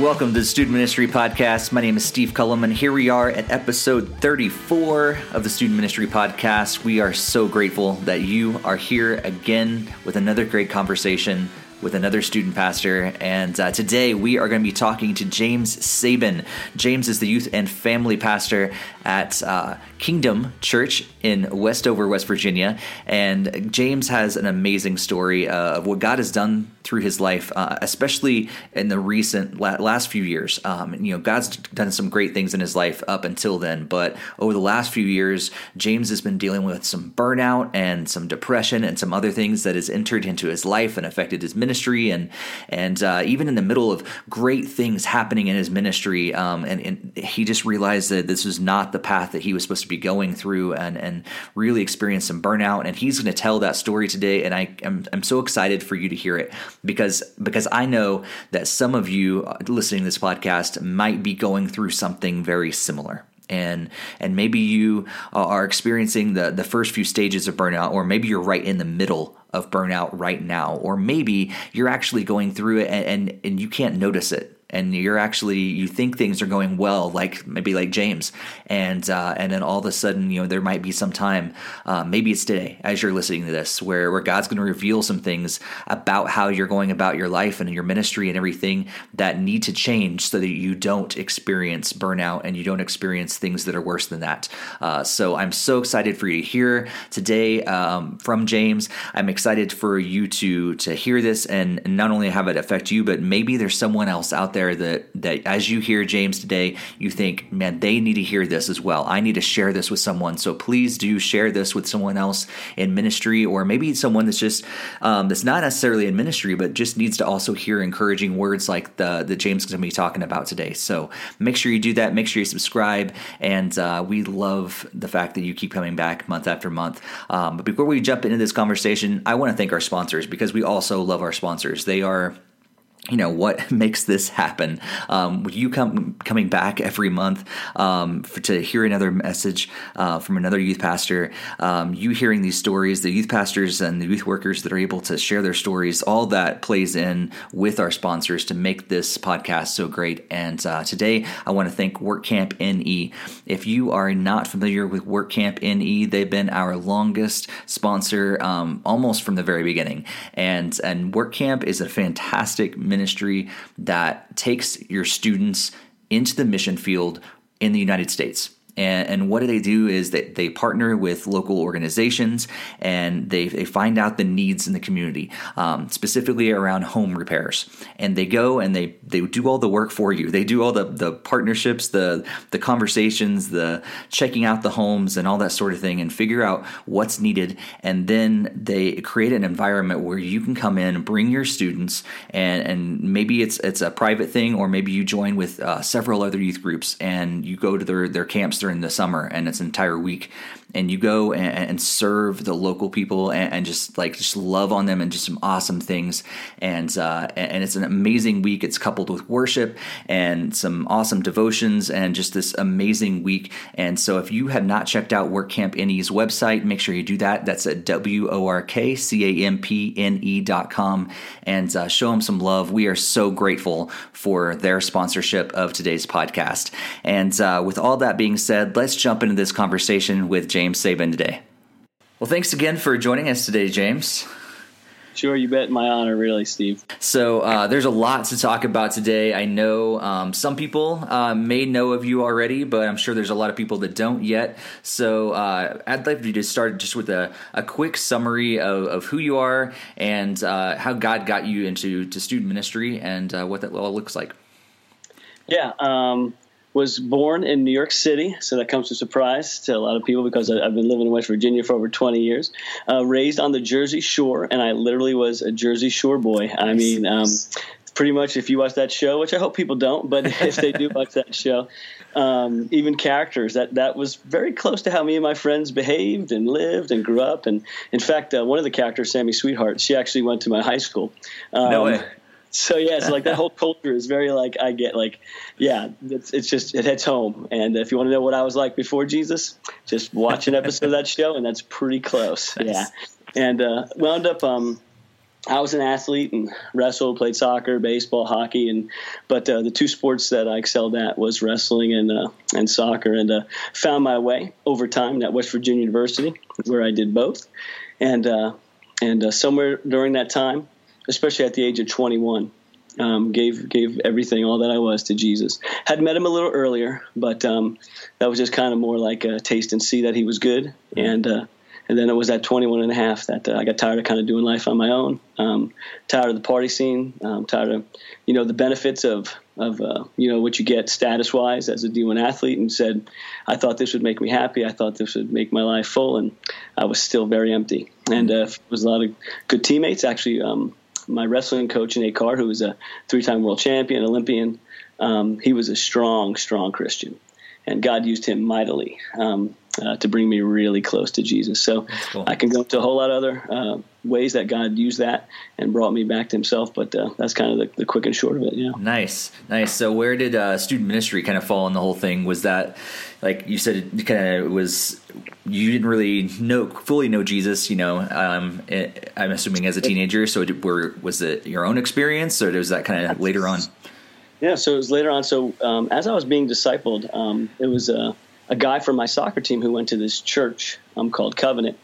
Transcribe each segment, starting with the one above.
Welcome to the Student Ministry Podcast. My name is Steve Cullum, and here we are at episode 34 of the Student Ministry Podcast. We are so grateful that you are here again with another great conversation with another student pastor. And uh, today we are going to be talking to James Sabin. James is the youth and family pastor at uh, Kingdom Church in Westover, West Virginia. And James has an amazing story of what God has done through his life, uh, especially in the recent last few years. Um, you know, God's done some great things in his life up until then, but over the last few years, James has been dealing with some burnout and some depression and some other things that has entered into his life and affected his ministry. And and uh, even in the middle of great things happening in his ministry, um, and, and he just realized that this was not the path that he was supposed to be going through, and and really experienced some burnout. And he's going to tell that story today, and I am I'm so excited for you to hear it because because I know that some of you listening to this podcast might be going through something very similar and and maybe you are experiencing the the first few stages of burnout or maybe you're right in the middle of burnout right now or maybe you're actually going through it and and, and you can't notice it and you're actually you think things are going well, like maybe like James, and uh, and then all of a sudden you know there might be some time, uh, maybe it's today as you're listening to this, where where God's going to reveal some things about how you're going about your life and your ministry and everything that need to change so that you don't experience burnout and you don't experience things that are worse than that. Uh, so I'm so excited for you to hear today um, from James. I'm excited for you to to hear this and not only have it affect you, but maybe there's someone else out there there that that as you hear James today, you think, man, they need to hear this as well. I need to share this with someone. So please do share this with someone else in ministry, or maybe someone that's just um, that's not necessarily in ministry, but just needs to also hear encouraging words like the that James is going to be talking about today. So make sure you do that. Make sure you subscribe, and uh, we love the fact that you keep coming back month after month. Um, but before we jump into this conversation, I want to thank our sponsors because we also love our sponsors. They are you know what makes this happen. Um, you come coming back every month um, for, to hear another message uh, from another youth pastor um, you hearing these stories the youth pastors and the youth workers that are able to share their stories all that plays in with our sponsors to make this podcast so great. And uh, today i want to thank workcamp ne if you are not familiar with workcamp ne they've been our longest sponsor um, almost from the very beginning. And and workcamp is a fantastic ministry that takes your students into the mission field in the United States. And, and, what do they do is that they partner with local organizations and they, they find out the needs in the community, um, specifically around home repairs. And they go and they, they do all the work for you. They do all the, the partnerships, the, the conversations, the checking out the homes and all that sort of thing and figure out what's needed. And then they create an environment where you can come in, bring your students, and, and maybe it's, it's a private thing or maybe you join with uh, several other youth groups and you go to their, their camps during the summer and it's entire week and you go and, and serve the local people and, and, just like just love on them and just some awesome things. And uh, and it's an amazing week. It's coupled with worship and some awesome devotions and just this amazing week. And so if you have not checked out workcamp ne's website make sure you do that. That's at w-o-r-k-c-a-m-p-n-e dot com. And uh, show them some love. We are so grateful for their sponsorship of today's podcast. And uh, with all that being said let's jump into this conversation with james James Sabin today. Well, thanks again for joining us today, James. Sure, you bet. My honor, really, Steve. So, uh, there's a lot to talk about today. I know um, some people uh, may know of you already, but I'm sure there's a lot of people that don't yet. So, uh, I'd like you to start just with a, a quick summary of, of who you are and uh, how God got you into to student ministry and uh, what that all looks like. Yeah. Um, was born in New York City, so that comes as a surprise to a lot of people because I've been living in West Virginia for over 20 years. Uh, raised on the Jersey Shore, and I literally was a Jersey Shore boy. I mean, um, pretty much if you watch that show, which I hope people don't, but if they do watch that show, um, even characters that that was very close to how me and my friends behaved and lived and grew up. And in fact, uh, one of the characters, Sammi Sweetheart, she actually went to my high school. Um, no way. So yeah, so like that whole culture is very like I get like yeah, it's it's just it hits home. And if you want to know what I was like before Jesus, just watch an episode of that show, and that's pretty close. Yeah, and uh, wound up um, I was an athlete and wrestled, played soccer, baseball, hockey, and but uh, the two sports that I excelled at was wrestling and uh, and soccer, and uh, found my way over time at West Virginia University, where I did both, and uh, and uh, somewhere during that time, especially at the age of 21, um, gave gave everything, all that I was, to Jesus. Had met him a little earlier, but um, that was just kind of more like a taste and see that he was good, mm-hmm. and uh, and then it was at 21 and a half that uh, I got tired of kind of doing life on my own. Um, tired of the party scene. Um, tired of, you know, the benefits of of uh, you know what you get status wise as a D1 athlete, and said, I thought this would make me happy. I thought this would make my life full, and I was still very empty. And uh, was a lot of good teammates. Actually, um, my wrestling coach Nate Carr, who was a three-time world champion, Olympian, um, he was a strong, strong Christian, and God used him mightily. Um, uh, to bring me really close to Jesus. So cool. I can go into a whole lot of other uh, ways that God used that and brought me back to Himself. But uh, that's kind of the, the, quick and short of it. Yeah. Nice, nice. So where did uh, student ministry kind of fall in the whole thing? Was that like you said? It kind of was. You didn't really know fully know Jesus, you know. Um, it, I'm assuming as a teenager. So did, were was it your own experience, or was that kind of later on? Yeah, so it was later on. So um, as I was being discipled, um, it was a a guy from my soccer team who went to this church um, called Covenant,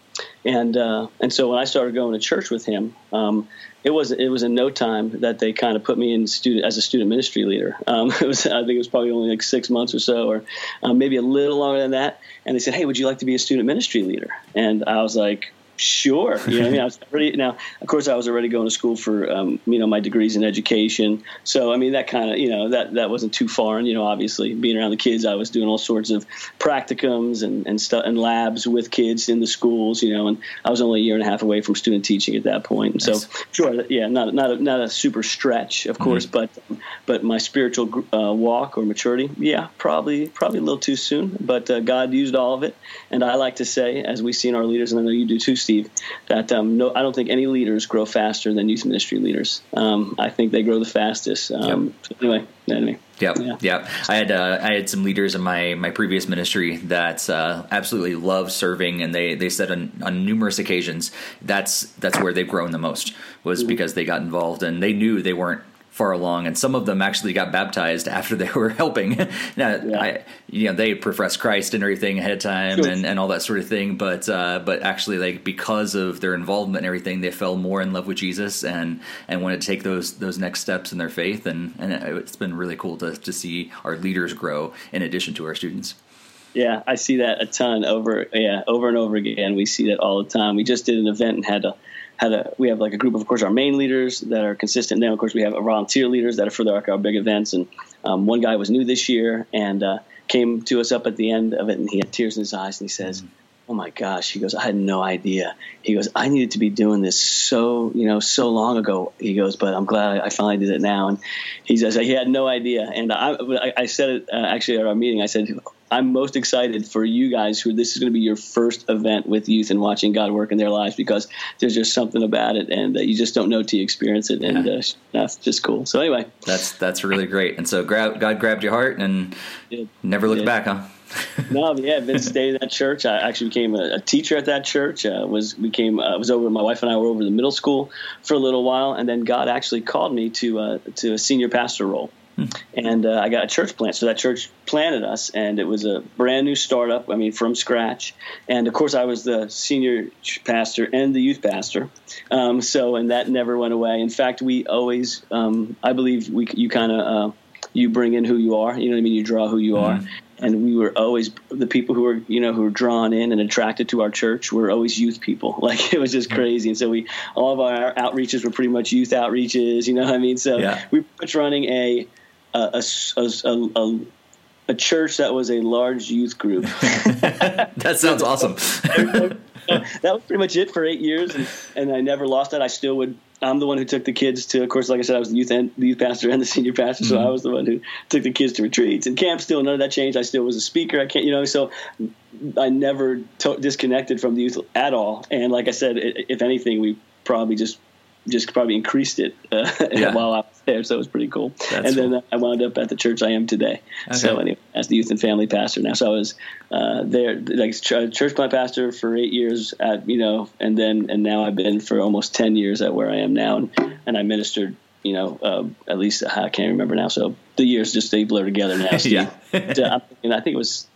and uh, and so when I started going to church with him, um, it was it was in no time that they kind of put me in student as a student ministry leader. Um, it was I think it was probably only like six months or so, or um, maybe a little longer than that. And they said, "Hey, would you like to be a student ministry leader?" And I was like, Sure. You know, I mean, I was already now. Of course, I was already going to school for um, you know my degrees in education. So I mean, that kind of you know that that wasn't too foreign. You know, obviously being around the kids, I was doing all sorts of practicums and and stuff and labs with kids in the schools. You know, and I was only a year and a half away from student teaching at that point. And nice. so sure, yeah, not not a, not a super stretch, of course, mm-hmm. but but my spiritual uh, walk or maturity, yeah, probably probably a little too soon. But uh, God used all of it, and I like to say, as we see in our leaders, and I know you do too Steve, that um, no, I don't think any leaders grow faster than youth ministry leaders. Um, I think they grow the fastest. Um, yep. so anyway, anyway. Yep. Yeah. Yep. I had uh, I had some leaders in my my previous ministry that uh, absolutely love serving, and they they said on, on numerous occasions that's that's where they've grown the most was mm-hmm. because they got involved and they knew they weren't far along, and some of them actually got baptized after they were helping. now, yeah. I, you know, they professed Christ and everything ahead of time, sure. and, and all that sort of thing. But uh, but actually, like because of their involvement and everything, they fell more in love with Jesus and and wanted to take those those next steps in their faith. And and it's been really cool to to see our leaders grow in addition to our students. Yeah, I see that a ton over yeah over and over again. We see that all the time. We just did an event and had to had a we have like a group of, of course, our main leaders that are consistent. Then, of course, we have volunteer leaders that are for the, our big events. And um, one guy was new this year and uh, came to us up at the end of it, and he had tears in his eyes, and he says. Oh my gosh, he goes, I had no idea. He goes, I needed to be doing this so, you know, so long ago. He goes, but I'm glad I finally did it now. And he says he had no idea. And I, I said it uh, actually at our meeting. I said, I'm most excited for you guys who this is going to be your first event with youth and watching God work in their lives because there's just something about it and uh, you just don't know till you experience it and yeah. uh, that's just cool. So anyway, that's that's really great. And so grab, God grabbed your heart and never looked back, huh? no, yeah, I've been staying at that church. I actually became a, a teacher at that church. Uh, was became uh, was over. My wife and I were over the middle school for a little while, and then God actually called me to uh, to a senior pastor role. And uh, I got a church plant. So that church planted us, and it was a brand new startup, I mean, from scratch. And of course, I was the senior pastor and the youth pastor. Um, so, and that never went away. In fact, we always, um, I believe, we you kind of, uh, you bring in who you are. You know what I mean? You draw who you mm-hmm. are and we were always the people who were you know who were drawn in and attracted to our church were always youth people like it was just crazy and so we all of our outreaches were pretty much youth outreaches you know what i mean so yeah. we were running a a, a, a, a church that was a large youth group. that sounds awesome. that was pretty much it for eight years, and, and I never lost that. I still would. I'm the one who took the kids to. Of course, like I said, I was the youth and the youth pastor and the senior pastor, so mm-hmm. I was the one who took the kids to retreats and camps. Still, none of that changed. I still was a speaker. I can't, you know, so I never to- disconnected from the youth at all. And like I said, if anything, we probably just just probably increased it uh, yeah. while I was there. So it was pretty cool. That's and then cool. I wound up at the church I am today. Okay. So anyway, as the youth and family pastor now. So I was uh, there, like church plant pastor for eight years at you know, and then and now I've been for almost ten years at where I am now, and, and I ministered you know, uh, at least I can't remember now. So the years just they blur together now. yeah, and I think it was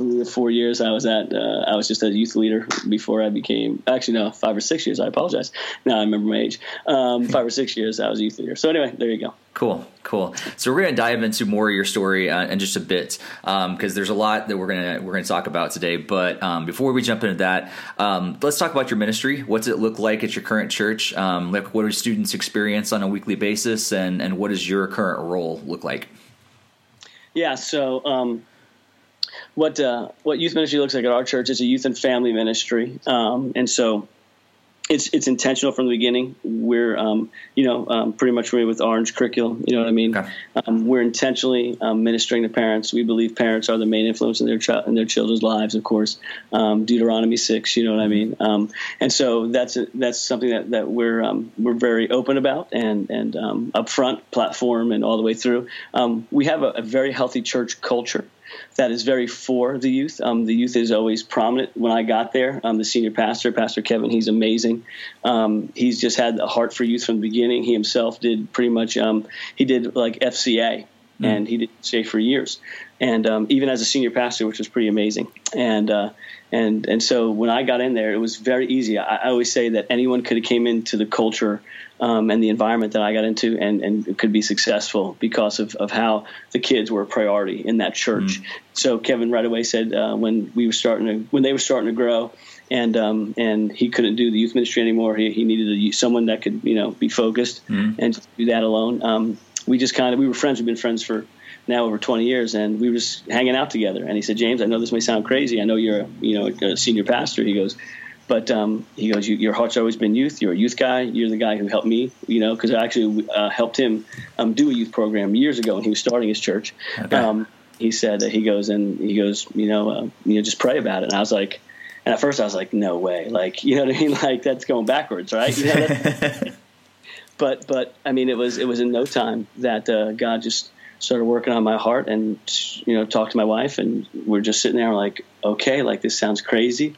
or four years I was at, uh, I was just a youth leader before I became, actually, no, five or six years. I apologize. Now I remember my age. Um, five or six years I was a youth leader. So anyway, there you go. Cool, cool. So we're going to dive into more of your story uh, in just a bit because um, there's a lot that we're going to we're to talk about today. But um, before we jump into that, um, let's talk about your ministry. What's it look like at your current church? Um, like, what do students experience on a weekly basis, and and what does your current role look like? Yeah, so um, what uh, what youth ministry looks like at our church is a youth and family ministry, um, and so it's it's intentional from the beginning. We're um, you know um, pretty much with Orange curriculum. You know what I mean? Okay. Um, we're intentionally um, ministering to parents. We believe parents are the main influence in their ch- in their children's lives. Of course, um, Deuteronomy six. You know what I mean? Um, and so that's a, that's something that, that we're we're very open about and and upfront platform and all the way through. we have a, a very healthy church culture that is very for the youth. Um, the youth is always prominent. When I got there, um, the senior pastor, Pastor Kevin, he's amazing. Um, he's just had a heart for youth from the beginning. He himself did pretty much. Um, he did like FCA, mm. and he did stay for years. And um, even as a senior pastor, which was pretty amazing. And uh, and and so when I got in there, it was very easy. I, I always say that anyone could have came into the culture um, and the environment that I got into and, and could be successful because of, of how the kids were a priority in that church. Mm. So Kevin right away said uh, when we were starting to, when they were starting to grow and um, and he couldn't do the youth ministry anymore. He, he needed a, someone that could you know be focused mm. and do that alone. Um, we just kind of we were friends. We've been friends for now over 20 years, and we were just hanging out together. And he said, James, I know this may sound crazy. I know you're a, you know a senior pastor. He goes, but um, he goes, you, your heart's always been youth. You're a youth guy. You're the guy who helped me, you know, because I actually uh, helped him um, do a youth program years ago when he was starting his church. Okay. Um, he said that he goes and he goes, you know, uh, you know, just pray about it. And I was like, and at first I was like, no way, like, you know what I mean? Like that's going backwards, right? You know, but but I mean, it was it was in no time that uh, God just started working on my heart and you know talked to my wife and we're just sitting there like okay like this sounds crazy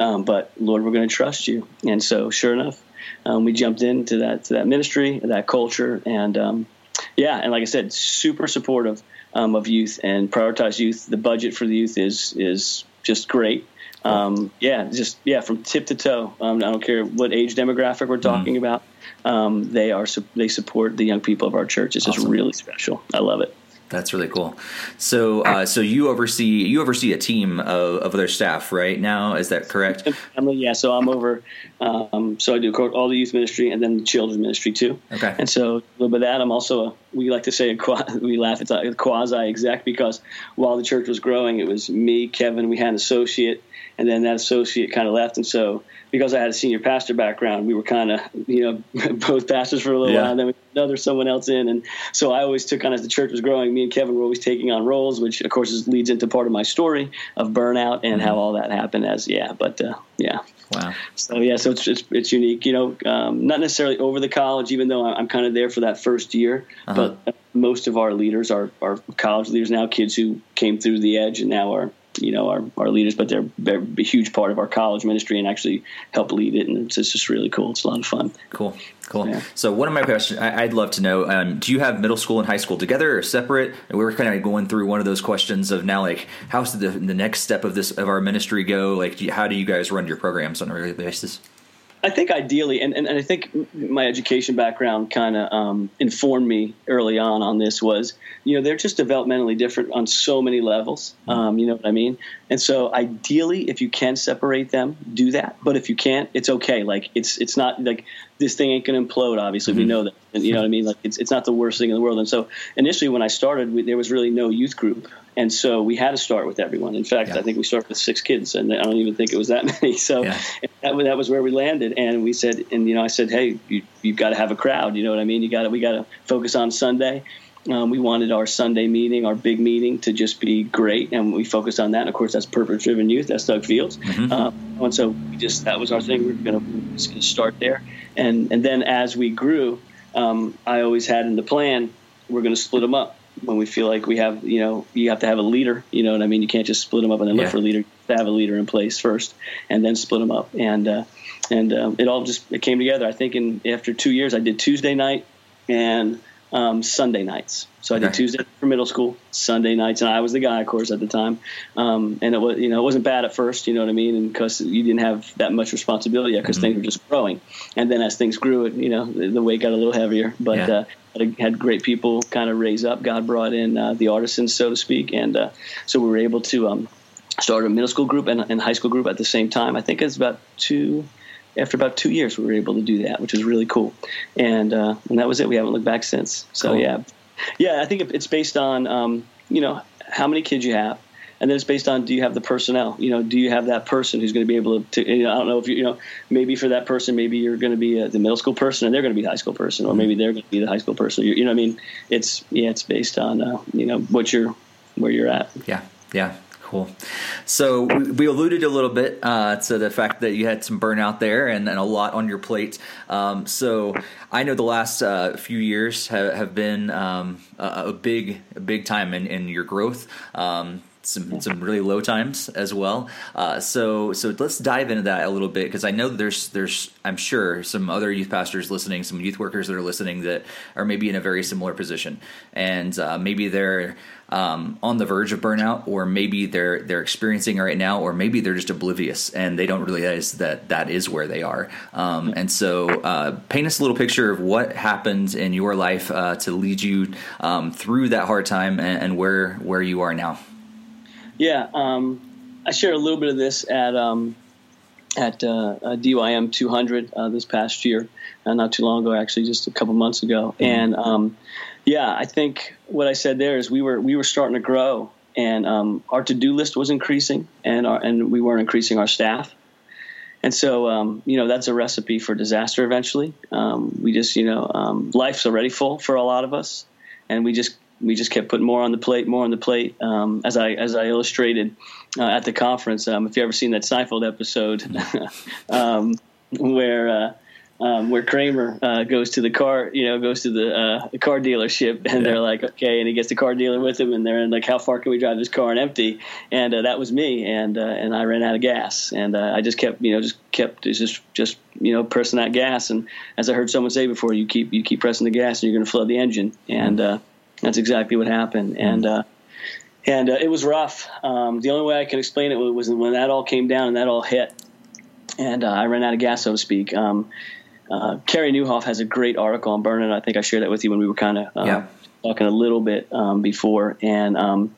um, but Lord, we're going to trust you. And so, sure enough, um, we jumped into that to that ministry, that culture, and um, yeah, and like I said, super supportive um, of youth and prioritize youth. The budget for the youth is is just great. Um, yeah, just yeah, from tip to toe. Um, I don't care what age demographic we're talking mm-hmm. about. they are they support the young people of our church. It's awesome. just really special. I love it. That's really cool. So, uh, so you oversee you oversee a team of, of other staff right now. Is that correct? Yeah. So I'm over. Um, so I do all the youth ministry and then the children's ministry too. Okay. And so a little bit of that. I'm also a, we like to say a, we laugh it's a quasi exec because while the church was growing, it was me, Kevin. We had an associate, and then that associate kind of left, and so because I had a senior pastor background, we were kind of, you know, both pastors for a little yeah. while. And then we another someone else in. And so I always took on, as the church was growing, me and Kevin were always taking on roles, which of course is, leads into part of my story of burnout and mm-hmm. how all that happened as, yeah, but uh, yeah. Wow. So yeah, so it's, it's, it's unique, you know, um, not necessarily over the college, even though I'm kind of there for that first year, uh-huh. but most of our leaders are, are college leaders now, kids who came through the edge and now are you know our, our leaders, but they're, they're a huge part of our college ministry and actually help lead it. And it's, it's just really cool. It's a lot of fun. Cool, cool. Yeah. So one of my questions I, would love to know: um, Do you have middle school and high school together or separate? And we were kind of going through one of those questions of now, like, how's the the next step of this of our ministry go? Like, do you, how do you guys run your programs on a regular basis? I think ideally, and, and, and I think my education background kind of um, informed me early on on this was, you know, they're just developmentally different on so many levels. Mm-hmm. Um, you know what I mean? And so ideally, if you can separate them, do that. But if you can't, it's okay. Like it's it's not like this thing ain't going to implode. Obviously, mm-hmm. we know that. And, you know what I mean? Like it's it's not the worst thing in the world. And so initially, when I started, we, there was really no youth group, and so we had to start with everyone. In fact, yeah. I think we started with six kids, and I don't even think it was that many. So yeah. that, that was where we landed, and we said, and you know, I said, hey, you, you've got to have a crowd. You know what I mean? You got to we got to focus on Sunday. Um, we wanted our Sunday meeting, our big meeting, to just be great, and we focused on that. And of course, that's purpose-driven youth. That's Doug Fields, mm-hmm. um, and so we just that was our thing. We are going to It's going to start there, and and then as we grew, um, I always had in the plan we're going to split them up when we feel like we have, you know, you have to have a leader. You know what I mean? You can't just split them up and then look for a leader. to have a leader in place first, and then split them up. And uh, and um, it all just it came together. I think in after two years, I did Tuesday night and um, Sunday nights. So I did Tuesday for middle school, Sunday nights, and I was the guy, of course, at the time. Um, and it was, you know, it wasn't bad at first, you know what I mean, and because you didn't have that much responsibility because mm-hmm. things were just growing. And then as things grew, it, you know, the, the weight got a little heavier. But yeah. uh, I had great people kind of raise up. God brought in uh, the artisans, so to speak, and uh, so we were able to um, start a middle school group and, and high school group at the same time. I think it's about two after about two years, we were able to do that, which was really cool. And uh, and that was it. We haven't looked back since. So cool. yeah, yeah. I think it's based on um, you know how many kids you have, and then it's based on do you have the personnel? You know, do you have that person who's going to be able to? You know, I don't know if you you know maybe for that person, maybe you're going to be a, the middle school person and they're going to be the high school person, or maybe they're going to be the high school person. You, you know, I mean, it's yeah, it's based on uh, you know what you're where you're at. Yeah, yeah. Cool. So we alluded a little bit uh, to the fact that you had some burnout there and, and a lot on your plate. Um, so I know the last uh, few years have, have been um, a, a, big, a big time in, in your growth. Um, some some really low times as well. Uh, so so let's dive into that a little bit because I know there's there's I'm sure some other youth pastors listening, some youth workers that are listening that are maybe in a very similar position, and uh, maybe they're um, on the verge of burnout, or maybe they're they're experiencing it right now, or maybe they're just oblivious and they don't realize that that is where they are. Um, and so, uh, paint us a little picture of what happened in your life uh, to lead you um, through that hard time and, and where where you are now. Yeah, um, I shared a little bit of this at um, at uh, DYM 200 uh, this past year, uh, not too long ago, actually, just a couple months ago. Mm-hmm. And um, yeah, I think what I said there is we were we were starting to grow, and um, our to do list was increasing, and our, and we weren't increasing our staff. And so, um, you know, that's a recipe for disaster eventually. Um, we just, you know, um, life's already full for a lot of us, and we just we just kept putting more on the plate, more on the plate. Um, as I as I illustrated uh, at the conference, um, if you ever seen that Seinfeld episode, um, where uh, um, where Kramer uh, goes to the car, you know, goes to the, uh, the car dealership, and yeah. they're like, okay, and he gets the car dealer with him, and they're like, how far can we drive this car and empty? And uh, that was me, and uh, and I ran out of gas, and I just kept, you know, just kept just just you know pressing that gas, and as I heard someone say before, you keep you keep pressing the gas, and you're going to flood the engine, and that's exactly what happened, mm-hmm. and uh, and uh, it was rough. Um, the only way I can explain it was when that all came down and that all hit, and uh, I ran out of gas, so to speak. Um, uh, Carey Nieuwhof has a great article on burnout. I think I shared that with you when we were kind of uh, yeah. talking a little bit um, before, and um,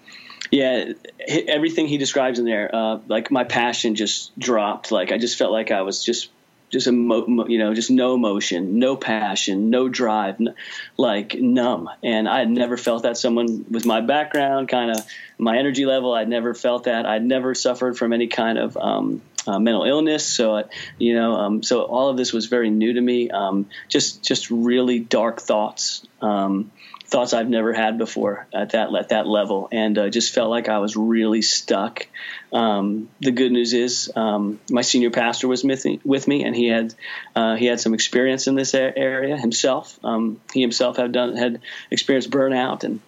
yeah, everything he describes in there, uh, like my passion just dropped. Like I just felt like I was just just a mo- you know just no emotion no passion no drive n- like numb. And i had never felt that. Someone with my background kind of my energy level i'd never felt that. I'd never suffered from any kind of um, uh, mental illness. So you know um, so all of this was very new to me. Um, just just really dark thoughts. Um, thoughts I've never had before at that at that level, and uh, just felt like I was really stuck. Um, the good news is um, my senior pastor was with me, with me and he had uh, he had some experience in this area himself. Um, he himself had done had experienced burnout and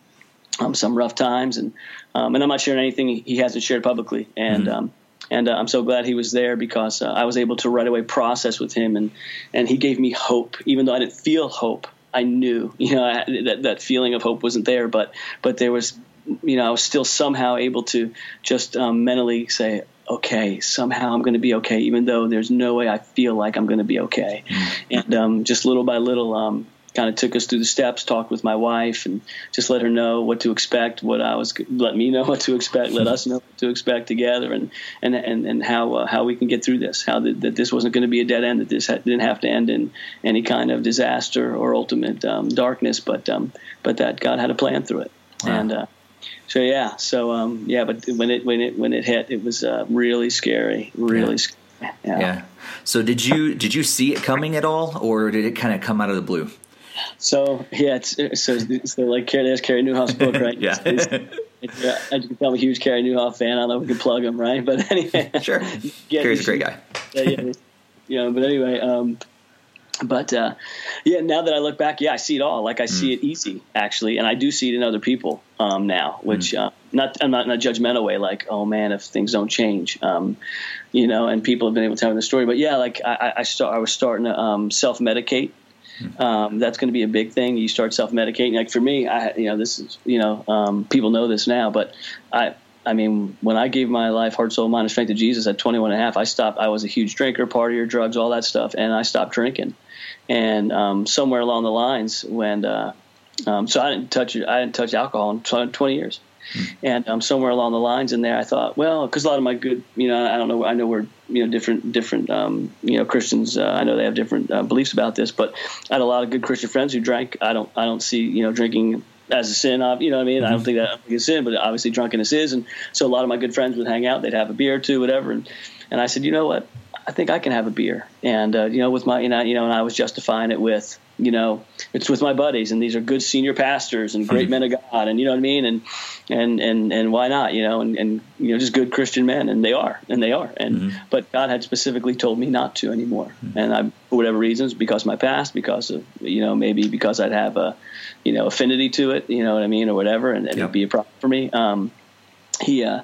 um, some rough times, and um, and I'm not sharing anything he hasn't shared publicly, and. Mm-hmm. Um, and uh, I'm so glad he was there because uh, I was able to right away process with him, and and he gave me hope, even though I didn't feel hope. I knew, you know, I, that that feeling of hope wasn't there, but but there was, you know, I was still somehow able to just um, mentally say, okay, somehow I'm going to be okay, even though there's no way I feel like I'm going to be okay, mm-hmm. and um, just little by little, um, kind of took us through the steps, talked with my wife, and just let her know what to expect. What I was, let me know what to expect, let us know what to expect together, and and and, and how uh, how we can get through this. How the, that this wasn't going to be a dead end. That this didn't have to end in any kind of disaster or ultimate um, darkness, but um, but that God had a plan through it. Wow. And uh, so yeah, so um, yeah, but when it when it when it hit, it was uh, really scary, really yeah. scary. Yeah. yeah. So did you did you see it coming at all, or did it kind of come out of the blue? So yeah, it's, so so like there's Carey Nieuwhof's book, right? yeah. It's, it's, uh, as you can tell, I'm a huge Carey Nieuwhof fan. I don't know if we can plug him, right? But anyway, sure. Carey's a great guy. yeah, yeah. you know. But anyway, um, but uh, yeah, now that I look back, yeah, I see it all. Like I mm. see it easy actually, and I do see it in other people um, now. Which mm. uh, not I'm not in a judgmental way. Like oh man, if things don't change, um, you know. And people have been able to tell me the story. But yeah, like I, I start I was starting to um, self medicate. Mm. Um, that's going to be a big thing. You start self medicating. Like for me, I you know this is you know um, people know this now, but I I mean, when I gave my life, heart, soul, mind, and strength to Jesus at 21 and a half, I stopped. I was a huge drinker, partier, drugs, all that stuff, and I stopped drinking. And um, somewhere along the lines, when uh, um, so I didn't touch I didn't touch alcohol in 20 years. Mm. And um, somewhere along the lines in there, I thought, well, because a lot of my good, you know, I don't know, I know we're, you know, different, different, um, you know, Christians. Uh, I know they have different uh, beliefs about this, but I had a lot of good Christian friends who drank. I don't, I don't see, you know, drinking as a sin. You know what I mean? Mm-hmm. I don't think that is a sin, but obviously drunkenness is. And so a lot of my good friends would hang out. They'd have a beer or two, whatever. And, and I said, you know what? I think I can have a beer. And, uh, you know, with my, you know, you know, and I was justifying it with, you know, it's with my buddies and these are good senior pastors and great mm-hmm. men of God. And, you know what I mean? And, and, and, and why not, you know, and, and, you know, just good Christian men. And they are, and they are. And, mm-hmm. but God had specifically told me not to anymore. Mm-hmm. And I, for whatever reasons, because of my past, because of, you know, maybe because I'd have a, you know, affinity to it, you know what I mean? Or whatever. And, and yep. it'd be a problem for me. Um, he, uh,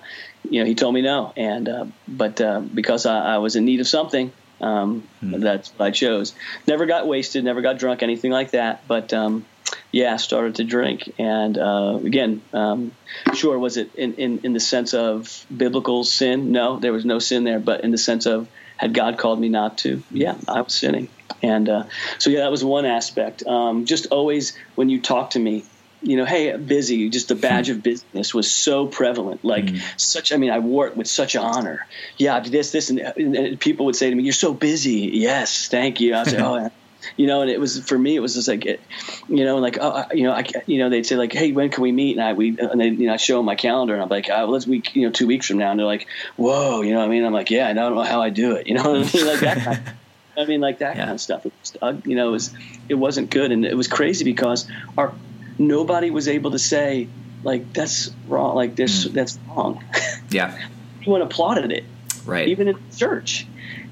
you know, he told me no. And uh, but uh, because I, I, was in need of something, um, hmm. that's what I chose. Never got wasted, never got drunk, anything like that. But um, yeah, started to drink. And uh, again, um, sure, was it in, in, in the sense of biblical sin? No, there was no sin there. But in the sense of had God called me not to? Yeah, I was sinning. And uh, so yeah, that was one aspect. Um, just always when you talk to me, you know, hey, busy, just the badge of business was so prevalent. Like mm. such, I mean, I wore it with such honor. Yeah, this, this, and, and, people would say to me, "You're so busy." Yes, thank you. I was like, "Oh." You know, and it was for me. It was just like, it, you know, like, oh, you know, I, you know, they'd say like, "Hey, when can we meet?" And I, we, and they, you know, I show them my calendar, and I'm like, oh, "Let's week, you know, two weeks from now." And they're like, "Whoa," you know, what I mean, I'm like, "Yeah, I don't know how I do it," you know, what I mean, like that. Kind of, I mean, like that yeah. kind of stuff. It was, uh, you know, it was it wasn't good, and it was crazy because our nobody was able to say like that's wrong like this mm. that's wrong. Yeah. Everyone applauded it right. even in church.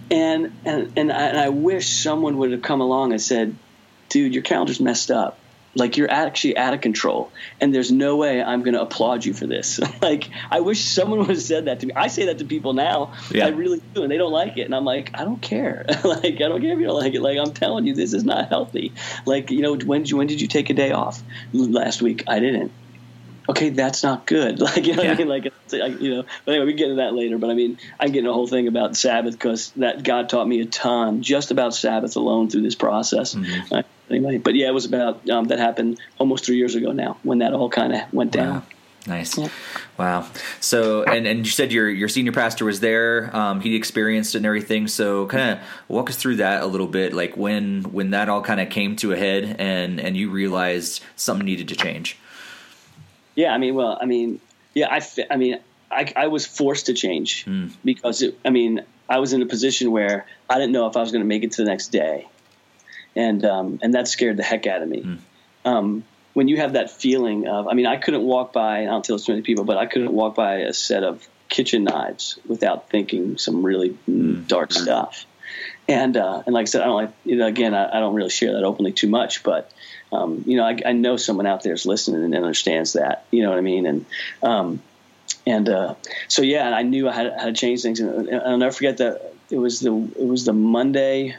And and and I, and I wish someone would have come along and said dude your calendar's messed up like you're actually out of control and there's no way i'm going to applaud you for this like i wish someone would have said that to me i say that to people now yeah. i really do and they don't like it and i'm like i don't care like i don't care if you don't like it like i'm telling you this is not healthy like you know when did you, when did you take a day off last week i didn't okay, that's not good. Like, you know yeah. I mean? Like, you know, but anyway, we get into that later. But I mean, I'm getting a whole thing about Sabbath because that God taught me a ton just about Sabbath alone through this process. Mm-hmm. Anyway, but yeah, it was about um, that happened almost three years ago now when that all kind of went down. Wow. Nice. Yeah. Wow. So, and, and you said your, your senior pastor was there. Um, he experienced it and everything. So kind of walk us through that a little bit. Like when, when that all kind of came to a head and, and you realized something needed to change. Yeah. I mean, well, I mean, yeah, I, I mean, I, I was forced to change mm. because it, I mean, I was in a position where I didn't know if I was going to make it to the next day and um, and that scared the heck out of me. Mm. Um, when you have that feeling of, I mean, I couldn't walk by. I don't tell this to many people, but I couldn't walk by a set of kitchen knives without thinking some really mm. dark stuff. And uh, and like I said, I don't like you know again I, I don't really share that openly too much, but um, you know I, I, know someone out there is listening and understands that. You know what I mean? And um, and uh, so yeah, I knew I had, had to change things. And I'll never forget that it was the it was the Monday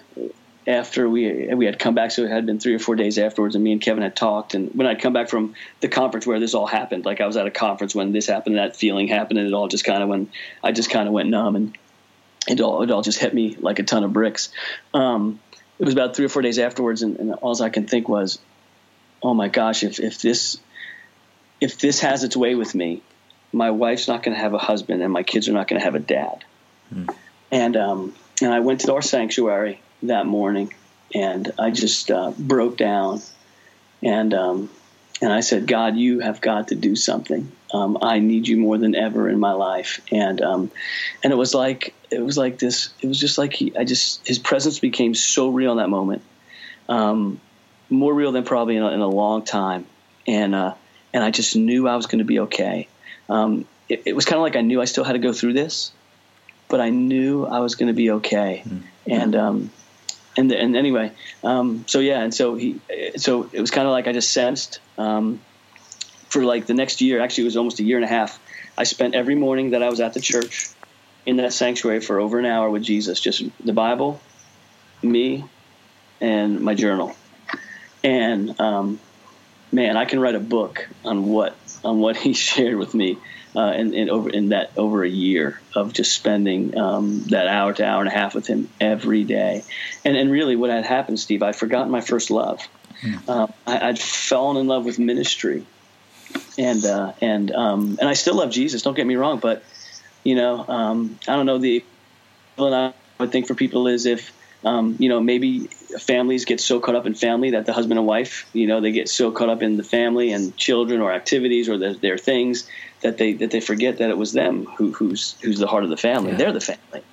after we we had come back, so it had been three or four days afterwards, and me and Kevin had talked. And when I'd come back from the conference where this all happened, like I was at a conference when this happened, and that feeling happened, and it all just kind of when I just kind of went numb, and it all it all just hit me like a ton of bricks. Um, it was about three or four days afterwards, and, and all I can think was, "Oh my gosh, if if this if this has its way with me, my wife's not going to have a husband, and my kids are not going to have a dad." Mm. And um, and I went to our sanctuary that morning, and I just uh, broke down, and um, and I said, God, you have got to do something. Um, I need you more than ever in my life, and um, and it was like it was like this. It was just like he. I just his presence became so real in that moment, um, more real than probably in a, in a long time, and uh, and I just knew I was going to be okay. Um, it, it was kind of like I knew I still had to go through this, but I knew I was going to be okay. Mm-hmm. And um, and and anyway, um, so yeah, and so he, so it was kind of like I just sensed um, for like the next year. Actually, it was almost a year and a half. I spent every morning that I was at the church in that sanctuary for over an hour with Jesus, just the Bible, me, and my journal. And um, man, I can write a book on what on what he shared with me uh, in, in, over in that over a year of just spending um, that hour to hour and a half with him every day. And and really, what had happened, Steve, I'd forgotten my first love. Uh, I, would fallen in love with ministry, and uh, and um, and I still love Jesus. Don't get me wrong, but you know, um, I don't know the. I would think for people is if um, you know, maybe families get so caught up in family that the husband and wife, you know, they get so caught up in the family and children or activities or their, their things that they that they forget that it was them who, who's who's the heart of the family. Yeah. They're the family,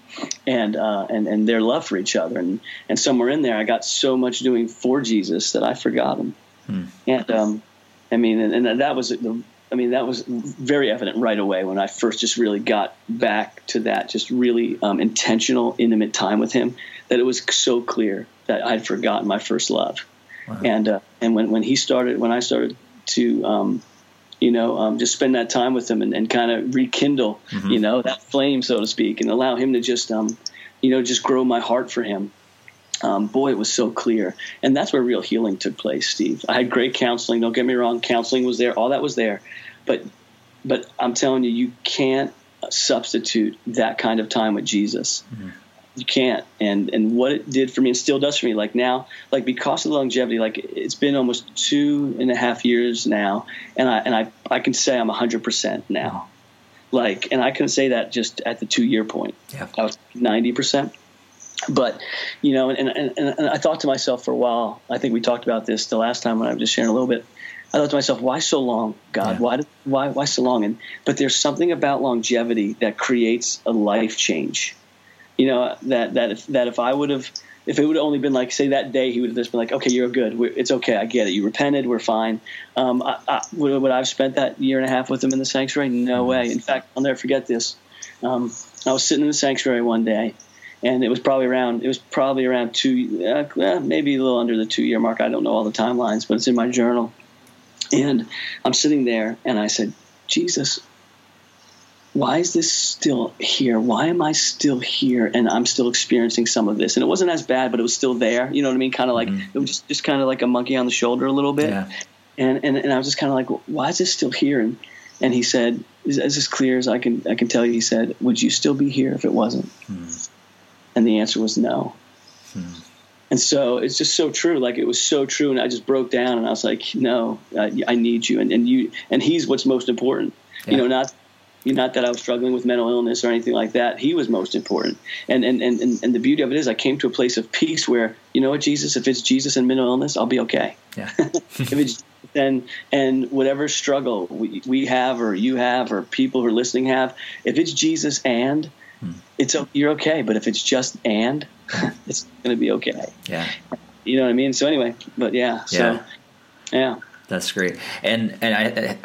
and uh, and and their love for each other. And and somewhere in there, I got so much doing for Jesus that I forgot him. Hmm. And um, I mean, and, and that was the I mean, that was very evident right away when I first just really got back to that, just really um, intentional, intimate time with him. That it was so clear that I'd forgotten my first love, wow. and uh, and when when he started, when I started to, um, you know, um, just spend that time with him and, and kind of rekindle, mm-hmm. you know, that flame, so to speak, and allow him to just, um, you know, just grow my heart for him. Um, boy, it was so clear. And that's where real healing took place, Steve. I had great counseling. Don't get me wrong. Counseling was there. All that was there. But, but I'm telling you, you can't substitute that kind of time with Jesus. Mm-hmm. You can't. And, and what it did for me and still does for me, like now, like because of the longevity, like it's been almost two and a half years now. And I, and I, I can say I'm hundred percent now. Like, and I can say that just at the two year point. Yeah. I was 90% but you know, and, and, and I thought to myself for a while. I think we talked about this the last time when I was just sharing a little bit. I thought to myself, why so long, God? Yeah. Why, why, why so long? And but there's something about longevity that creates a life change. You know that that if, that if I would have, if it would have only been like say that day, he would have just been like, okay, you're good, we're, it's okay, I get it, you repented, we're fine. Um, I, I, would, would I have spent that year and a half with him in the sanctuary? No mm-hmm. way. In fact, I'll never forget this. Um, I was sitting in the sanctuary one day and it was probably around it was probably around two uh, maybe a little under the two year mark i don't know all the timelines but it's in my journal and i'm sitting there and i said jesus why is this still here why am i still here and i'm still experiencing some of this and it wasn't as bad but it was still there you know what i mean kind of like mm-hmm. it was just, just kind of like a monkey on the shoulder a little bit yeah. and, and and i was just kind of like why is this still here and and he said as, as clear as i can i can tell you he said would you still be here if it wasn't mm-hmm and the answer was no. Hmm. And so it's just so true. Like it was so true, and I just broke down, and I was like, "No, I, I need you." And, and you, and he's what's most important. Yeah. You know, not not that I was struggling with mental illness or anything like that. He was most important. And and, and and the beauty of it is I came to a place of peace where, you know what, Jesus, if it's Jesus and mental illness, I'll be okay. Yeah. if it's and and whatever struggle we, we have or you have or people who are listening have, if it's Jesus and hmm. it's you're okay. But if it's just and, it's going to be okay. Yeah. You know what I mean? So anyway, but yeah. So yeah. That's great, and and I,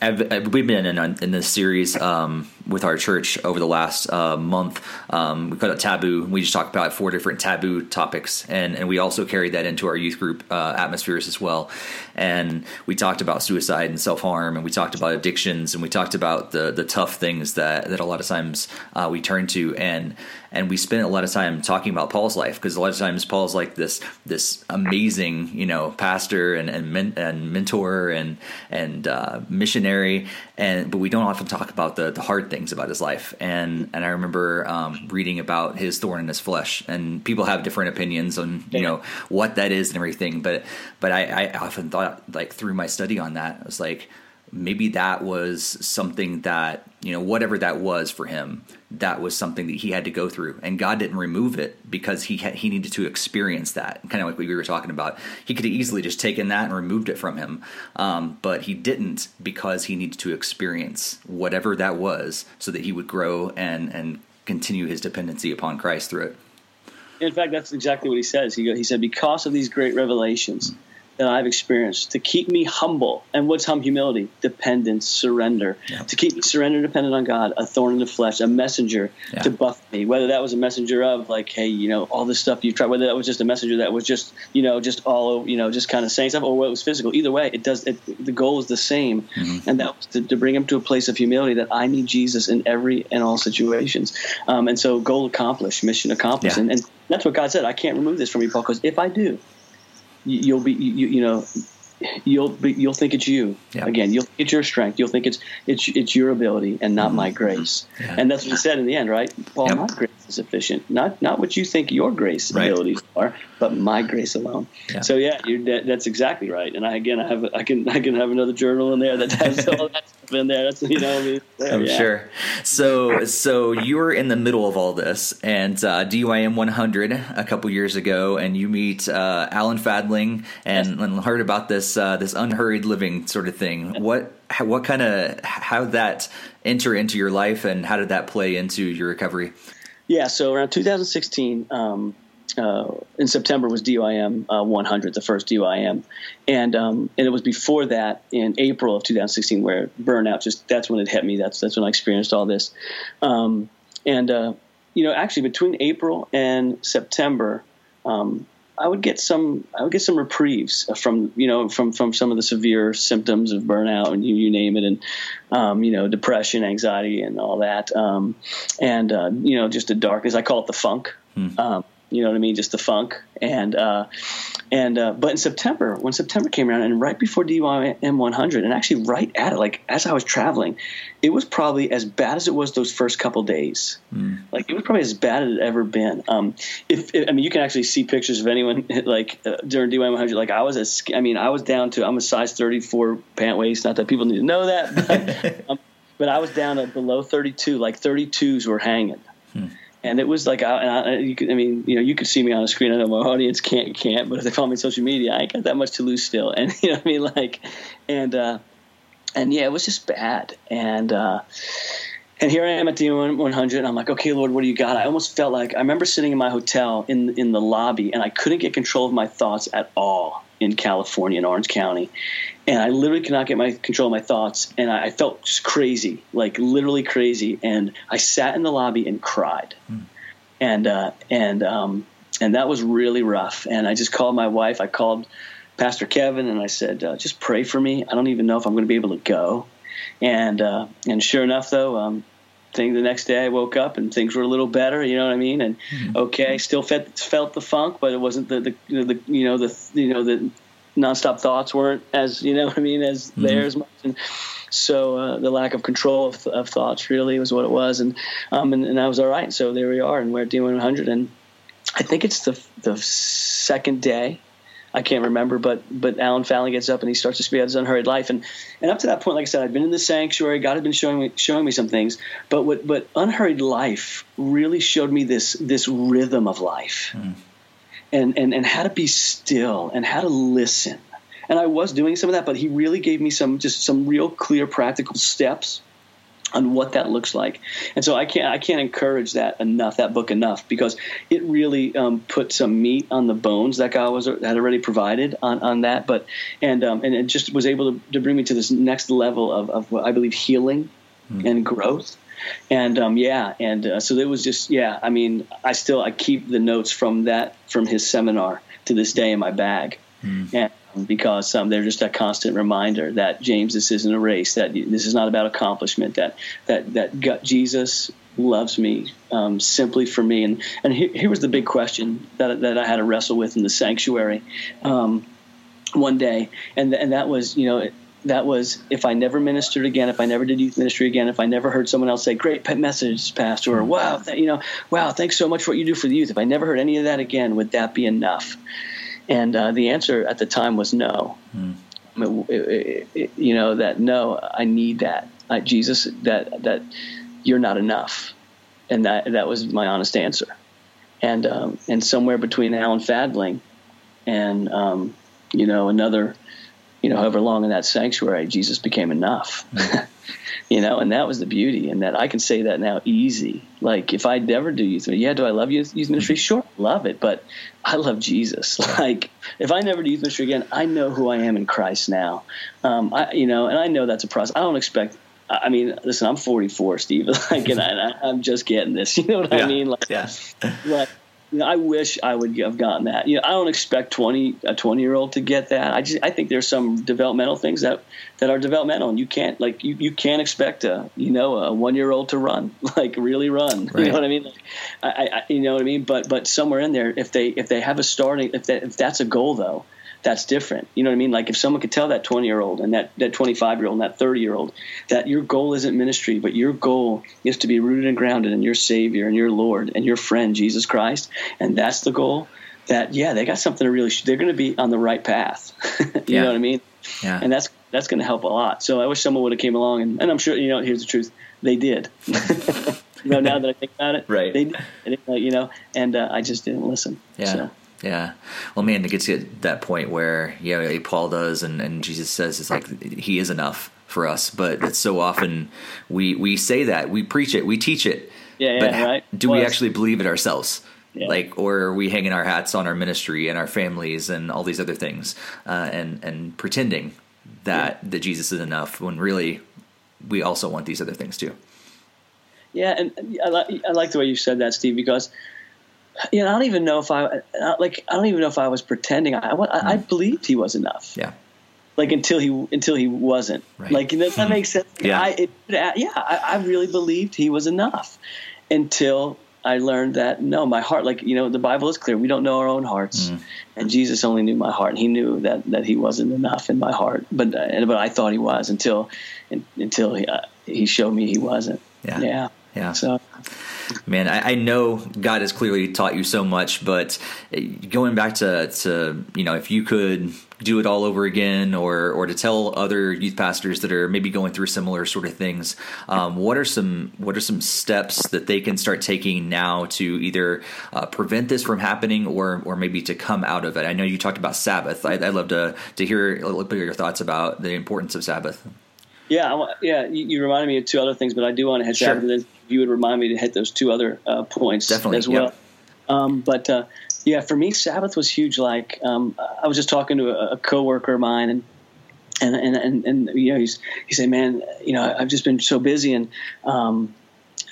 I've, I've, we've been in in this series um, with our church over the last uh, month. Um, we call it taboo. We just talked about four different taboo topics, and and we also carried that into our youth group uh, atmospheres as well. And we talked about suicide and self harm, and we talked about addictions, and we talked about the the tough things that that a lot of times uh, we turn to, and and we spent a lot of time talking about Paul's life because a lot of times Paul's like this this amazing you know pastor and and, men, and mentor and and uh, missionary and but we don't often talk about the the hard things about his life. And and I remember um, reading about his thorn in his flesh. And people have different opinions on you know what that is and everything. But but I, I often thought like through my study on that I was like maybe that was something that you know whatever that was for him that was something that he had to go through. And god didn't remove it because he had, he needed to experience that. Kind of like we were talking about. He could have easily just taken that and removed it from him. Um, but he didn't because he needed to experience whatever that was so that he would grow and and continue his dependency upon christ through it. In fact that's exactly what he says. He, he said because of these great revelations that I've experienced to keep me humble. And what's hum humility? Dependence, surrender. Yeah. To keep me surrendered, dependent on God, a thorn in the flesh, a messenger yeah. to buff me. Whether that was a messenger of like, hey, you know, all this stuff you've tried, whether that was just a messenger that was just, you know, just all, you know, just kind of saying stuff, or it was physical. Either way, it does. It, the goal is the same, mm-hmm. and that was to, to, bring him to a place of humility that I need Jesus in every and all situations. Um, and so, goal accomplished, mission accomplished, yeah. and, and that's what God said. I can't remove this from you, Paul, because if I do, you'll be you, you know you'll be, you'll think it's you yeah. again. You'll think it's your strength. You'll think it's it's it's your ability and not mm-hmm. my grace. Yeah. And that's what he said in the end, right? Paul, yep. my grace is sufficient. Not not what you think your grace right. abilities are, but my grace alone. Yeah. So yeah, that, that's exactly right. And I again, I have I can I can have another journal in there that has all that stuff in there. That's you know I mean, I'm sure. So so you were in the middle of all this, and uh, DYM 100 a couple years ago, and you meet uh, Alan Fadling and, yes. and heard about this this uh, this unhurried living sort of thing. What what kind of how did that enter into your life, and how did that play into your recovery? Yeah, so around 2016, um, uh, in September was DYM uh, 100, the first DYM, and um, and it was before that in April of 2016 where burnout just that's when it hit me. That's that's when I experienced all this, um, and uh, you know actually between April and September. Um, I would get some I would get some reprieves from you know from from some of the severe symptoms of burnout and you, you name it and um, you know depression anxiety and all that um, and uh, you know just the darkness I call it the funk hmm. um, you know what I mean just the funk and uh, and uh, but in September, when September came around, and right before DYM 100, and actually right at it, like as I was traveling, it was probably as bad as it was those first couple days. Mm. Like it was probably as bad as it ever been. Um, if, if, I mean, you can actually see pictures of anyone like uh, during DYM 100. Like I was as I mean, I was down to I'm a size 34 pant waist. Not that people need to know that, but, um, but I was down to below 32. Like 32s were hanging. Hmm and it was like I, I, could, I mean, you know, you could see me on a screen. I know my audience can't can't, but if they follow me on social media, I ain't got that much to lose still. And you know, what I mean, like, and uh, and yeah, it was just bad. And uh, and here I am at the 100. And I'm like, okay, Lord, what do you got? I almost felt like I remember sitting in my hotel in in the lobby, and I couldn't get control of my thoughts at all in California in Orange County, and I literally could not get my control of my thoughts, and I, I felt crazy, like literally crazy, and I sat in the lobby and cried, mm. and uh, and um, and that was really rough. And I just called my wife. I called Pastor Kevin, and I said, uh, just pray for me. I don't even know if I'm going to be able to go. And uh, and sure enough, though. Um, thing the next day I woke up and things were a little better, you know what I mean? And mm-hmm. okay, still felt felt the funk, but it wasn't the, the the you know the you know the nonstop thoughts weren't as you know what I mean as mm-hmm. theirs much. And so uh, the lack of control of, of, thoughts really was what it was, and um and, and I was all right. So there we are, and we're at D100, and I think it's the the second day. I can't remember, but but Alan Fadling gets up and he starts to speak about his unhurried life, and and up to that point, like I said, I'd been in the sanctuary. God had been showing me showing me some things, but what but unhurried life really showed me this this rhythm of life. Mm and, and, and how to be still and how to listen. And I was doing some of that, but he really gave me some just some real clear practical steps on what that looks like. And so I can't I can't encourage that enough that book enough because it really um, put some meat on the bones that God was had already provided on, on that. But and um, and it just was able to, to bring me to this next level of, of I believe healing mm. and growth and um, yeah, and uh, so it was just yeah. I mean, I still I keep the notes from that from his seminar to this day in my bag, mm. and um, because um, they're just a constant reminder that James, this isn't a race. That this is not about accomplishment. That that that God, Jesus loves me um, simply for me. And and here, here, was the big question that that I had to wrestle with in the sanctuary um, one day, and and that was you know that was if I never ministered again, if I never did youth ministry again, if I never heard someone else say, "Great message, pastor," or "Wow, th- you know, wow, thanks so much for what you do for the youth." If I never heard any of that again, would that be enough? And uh, the answer at the time was no. Mm. It, it, it, you know that no, I need that. I, Jesus, that that you're not enough, and that that was my honest answer. And um, and somewhere between Alan Fadling and um, you know another you know, however long in that sanctuary, Jesus became enough. you know, and that was the beauty, and that I can say that now easy. Like if I never do youth, ministry, yeah, do I love youth, youth ministry? Sure, love it, but I love Jesus. Like if I never do youth ministry again, I know who I am in Christ now. Um, I, you know, and I know that's a process. I don't expect. I mean, listen, I'm 44, Steve. Like, and I, I'm just getting this. You know what yeah. I mean? Like, yeah. Like, you know, I wish I would have gotten that. You know, I don't expect 20 a 20 year old to get that. I just I think there's some developmental things that that are developmental, and you can't like you, you can't expect a you know a one year old to run like really run. Right. You know what I mean? Like, I, I, you know what I mean? But but somewhere in there, if they if they have a starting if that if that's a goal though, that's different. You know what I mean? Like if someone could tell that 20 year old and that, that 25 year old and that 30 year old that your goal isn't ministry, but your goal is to be rooted and grounded in your Savior and your Lord and your friend, Jesus Christ, and that's the goal, that, yeah, they got something to really, they're going to be on the right path. you yeah. know what I mean? Yeah. And that's, that's going to help a lot. So I wish someone would have came along and, and I'm sure, you know, here's the truth. They did. you know, now that I think about it, right. They did, you know, and uh, I just didn't listen. Yeah. So. Yeah. Well, man, it gets to that point where, yeah, like Paul does, and, and Jesus says it's like he is enough for us. But it's so often we, we say that, we preach it, we teach it. Yeah, but yeah, right. do we actually believe it ourselves? Yeah. Like, or are we hanging our hats on our ministry and our families and all these other things, uh, and and pretending that yeah. that Jesus is enough when really we also want these other things too. Yeah, and I like I like the way you said that, Steve, because you know, I don't even know if I like. I don't even know if I was pretending. I, I, I hmm. believed he was enough. Yeah. Like until he until he wasn't. Right. Like does that make sense? Yeah. I, it, yeah. I, I really believed he was enough until I learned that no, my heart. Like you know, the Bible is clear. We don't know our own hearts, mm. and Jesus only knew my heart. And he knew that that he wasn't enough in my heart. But uh, but I thought he was until until he, uh, he showed me he wasn't. Yeah. Yeah. Yeah. So man, I, I, know God has clearly taught you so much, but going back to, to, you know, if you could do it all over again or, or to tell other youth pastors that are maybe going through similar sort of things, um, what are some, what are some steps that they can start taking now to either uh, prevent this from happening or, or maybe to come out of it? I know you talked about Sabbath. I, would love to, to hear a little bit of your thoughts about the importance of Sabbath. Yeah, yeah. You, you, reminded me of two other things, but I do want to hit sure. Sabbath you would remind me to hit those two other uh, points Definitely, as well. Yep. Um, but uh, yeah, for me, Sabbath was huge. Like um, I was just talking to a, a coworker of mine, and and and and, and you know, he's he said, "Man, you know, I've just been so busy, and um,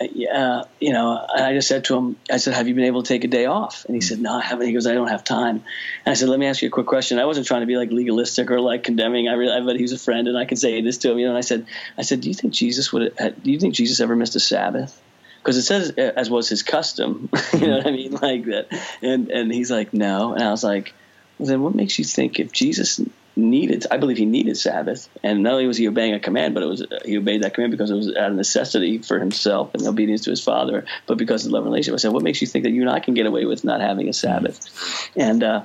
yeah, you know, I just said to him, I said, have you been able to take a day off? And he said, no, I haven't. He goes, I don't have time. And I said, let me ask you a quick question. I wasn't trying to be like legalistic or like condemning. I really, but he was a friend and I could say this to him, you know, and I said, I said, do you think Jesus would, uh, do you think Jesus ever missed a Sabbath? Because it says, uh, as was his custom, you know what I mean? Like that. And, and he's like, no. And I was like, well, then what makes you think if Jesus needed. I believe he needed Sabbath, and not only was he obeying a command, but it was he obeyed that command because it was out of necessity for himself and obedience to his father, but because of love and relationship. I said, "What makes you think that you and I can get away with not having a Sabbath?" And uh,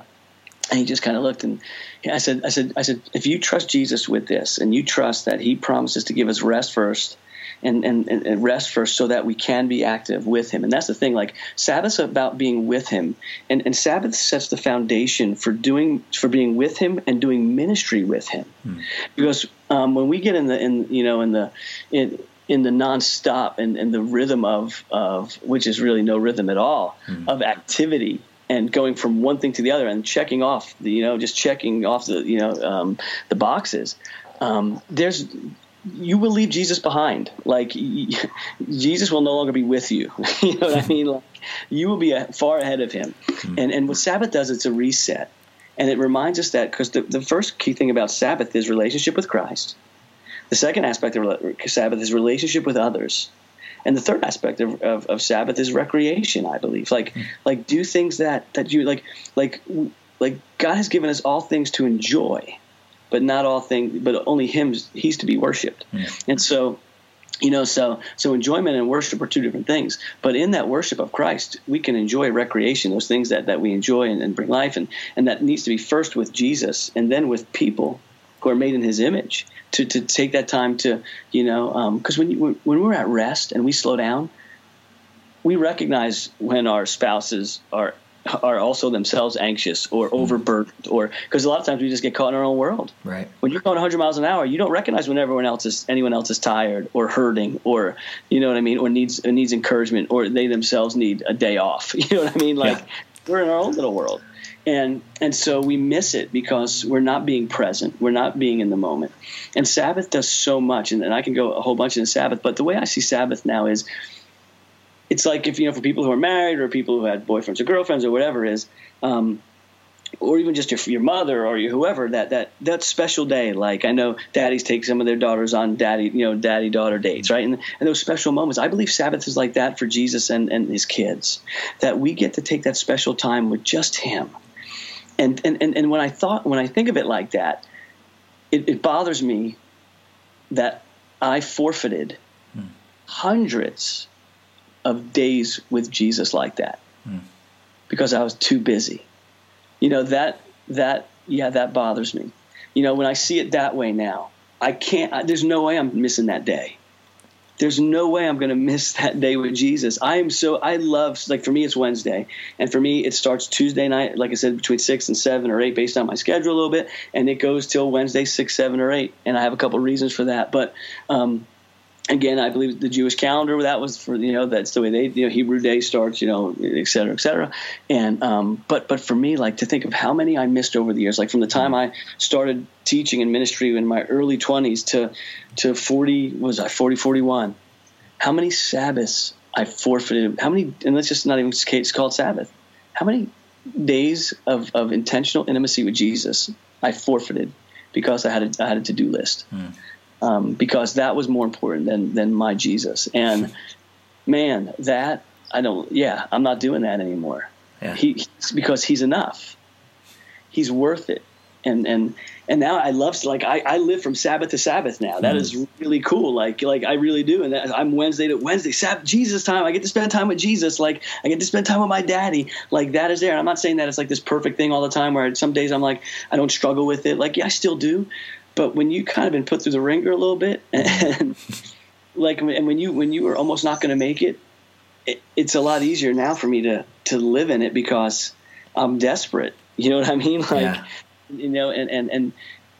and he just kind of looked and I said, I said, I said, if you trust Jesus with this, and you trust that He promises to give us rest first and, and, and rest first so that we can be active with him. And that's the thing, like Sabbath's about being with him. And, and Sabbath sets the foundation for doing for being with him and doing ministry with him. Hmm. Because um, when we get in the in you know in the in in the nonstop and, and the rhythm of of which is really no rhythm at all hmm. of activity and going from one thing to the other and checking off the you know just checking off the you know um, the boxes um, there's you will leave Jesus behind. Like Jesus will no longer be with you. you know what I mean? Like you will be far ahead of him. Mm-hmm. And and what Sabbath does, it's a reset, and it reminds us that because the, the first key thing about Sabbath is relationship with Christ. The second aspect of Sabbath is relationship with others. And the third aspect of, of, of Sabbath is recreation, I believe. Like, mm-hmm. like do things that, that you like, like, like God has given us all things to enjoy but not all things, but only him, he's to be worshipped. Yeah. And so, you know, so so enjoyment and worship are two different things. But in that worship of Christ, we can enjoy recreation, those things that, that we enjoy and, and bring life, and and that needs to be first with Jesus and then with people who are made in His image. To to take that time to you know, because um, when you, when we're at rest and we slow down, we recognize when our spouses are are also themselves anxious or mm. overburdened or because a lot of times we just get caught in our own world. Right. When you're going 100 miles an hour you don't recognize when everyone else is anyone else is tired or hurting or you know what i mean or needs or needs encouragement or they themselves need a day off. You know what i mean? Like yeah. we're in our own little world. And and so we miss it because we're not being present. We're not being in the moment. And sabbath does so much and, and i can go a whole bunch in sabbath but the way i see sabbath now is it's like if you know for people who are married or people who had boyfriends or girlfriends or whatever is um, or even just your, your mother or your whoever that that that special day like i know daddies take some of their daughters on daddy you know daddy daughter dates right and, and those special moments i believe sabbath is like that for jesus and, and his kids that we get to take that special time with just him and and and, and when i thought when i think of it like that it, it bothers me that i forfeited hmm. hundreds of days with Jesus like that mm. because I was too busy. You know that that yeah that bothers me. You know when I see it that way now, I can't. I, there's no way I'm missing that day. There's no way I'm going to miss that day with Jesus. I am so I love like for me it's Wednesday, and for me it starts Tuesday night, like I said, between six and seven or eight, based on my schedule a little bit, and it goes till Wednesday six, seven, or eight, and I have a couple reasons for that. But um, again, I believe the Jewish calendar that was for you know that's the way they you know Hebrew day starts you know et cetera et cetera. And um, but but for me like to think of how many I missed over the years like from the time I started teaching in ministry in my early 20s to to 40 was I 40 41 how many Sabbaths I forfeited how many and let's just not even it's called Sabbath. How many days of, of intentional intimacy with Jesus I forfeited because I had a, I had a to do list. Mm um, because that was more important than than my Jesus. And man, that I don't. Yeah, I'm not doing that anymore. Yeah. He because he's enough. He's worth it. And and and now I love to like I, I live from Sabbath to Sabbath now. That mm. is really cool. Like like I really do. And that, I'm Wednesday to Wednesday Sabbath Jesus time. I get to spend time with Jesus. Like I get to spend time with my daddy. Like that is there. And I'm not saying that it's like this perfect thing all the time. Where some days I'm like I don't struggle with it. Like yeah, I still do. But when you kind of been put through the ringer a little bit, and like, and when you when you were almost not going to make it, it, it's a lot easier now for me to to live in it because I'm desperate. You know what I mean? Like, yeah. you know, and and and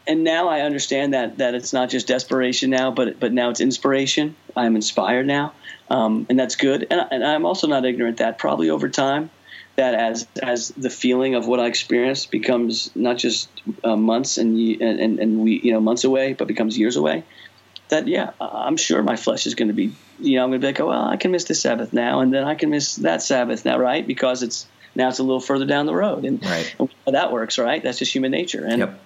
and now I understand that that it's not just desperation now, but but now it's inspiration. I'm inspired now, um, and that's good. And, and I'm also not ignorant that probably over time that as as the feeling of what I experienced becomes not just uh, months and, and and we you know months away, but becomes years away. That yeah, I'm sure my flesh is going to be you know I'm going to be like oh well I can miss this Sabbath now and then I can miss that Sabbath now right because it's now it's a little further down the road and, right. and that works right that's just human nature and yep.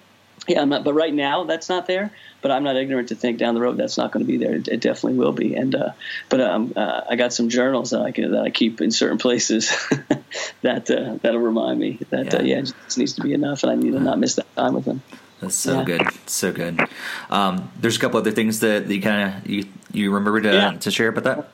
Yeah not, but right now that's not there but I'm not ignorant to think down the road that's not going to be there. It, it definitely will be. And uh, but um, uh, I got some journals that I can, that I keep in certain places that uh, that'll remind me that yeah. Uh, yeah, it just needs to be enough, and I need to not miss that time with them. That's so yeah. good, so good. Um, there's a couple other things that, that you kind of you you remember to yeah. to share about that.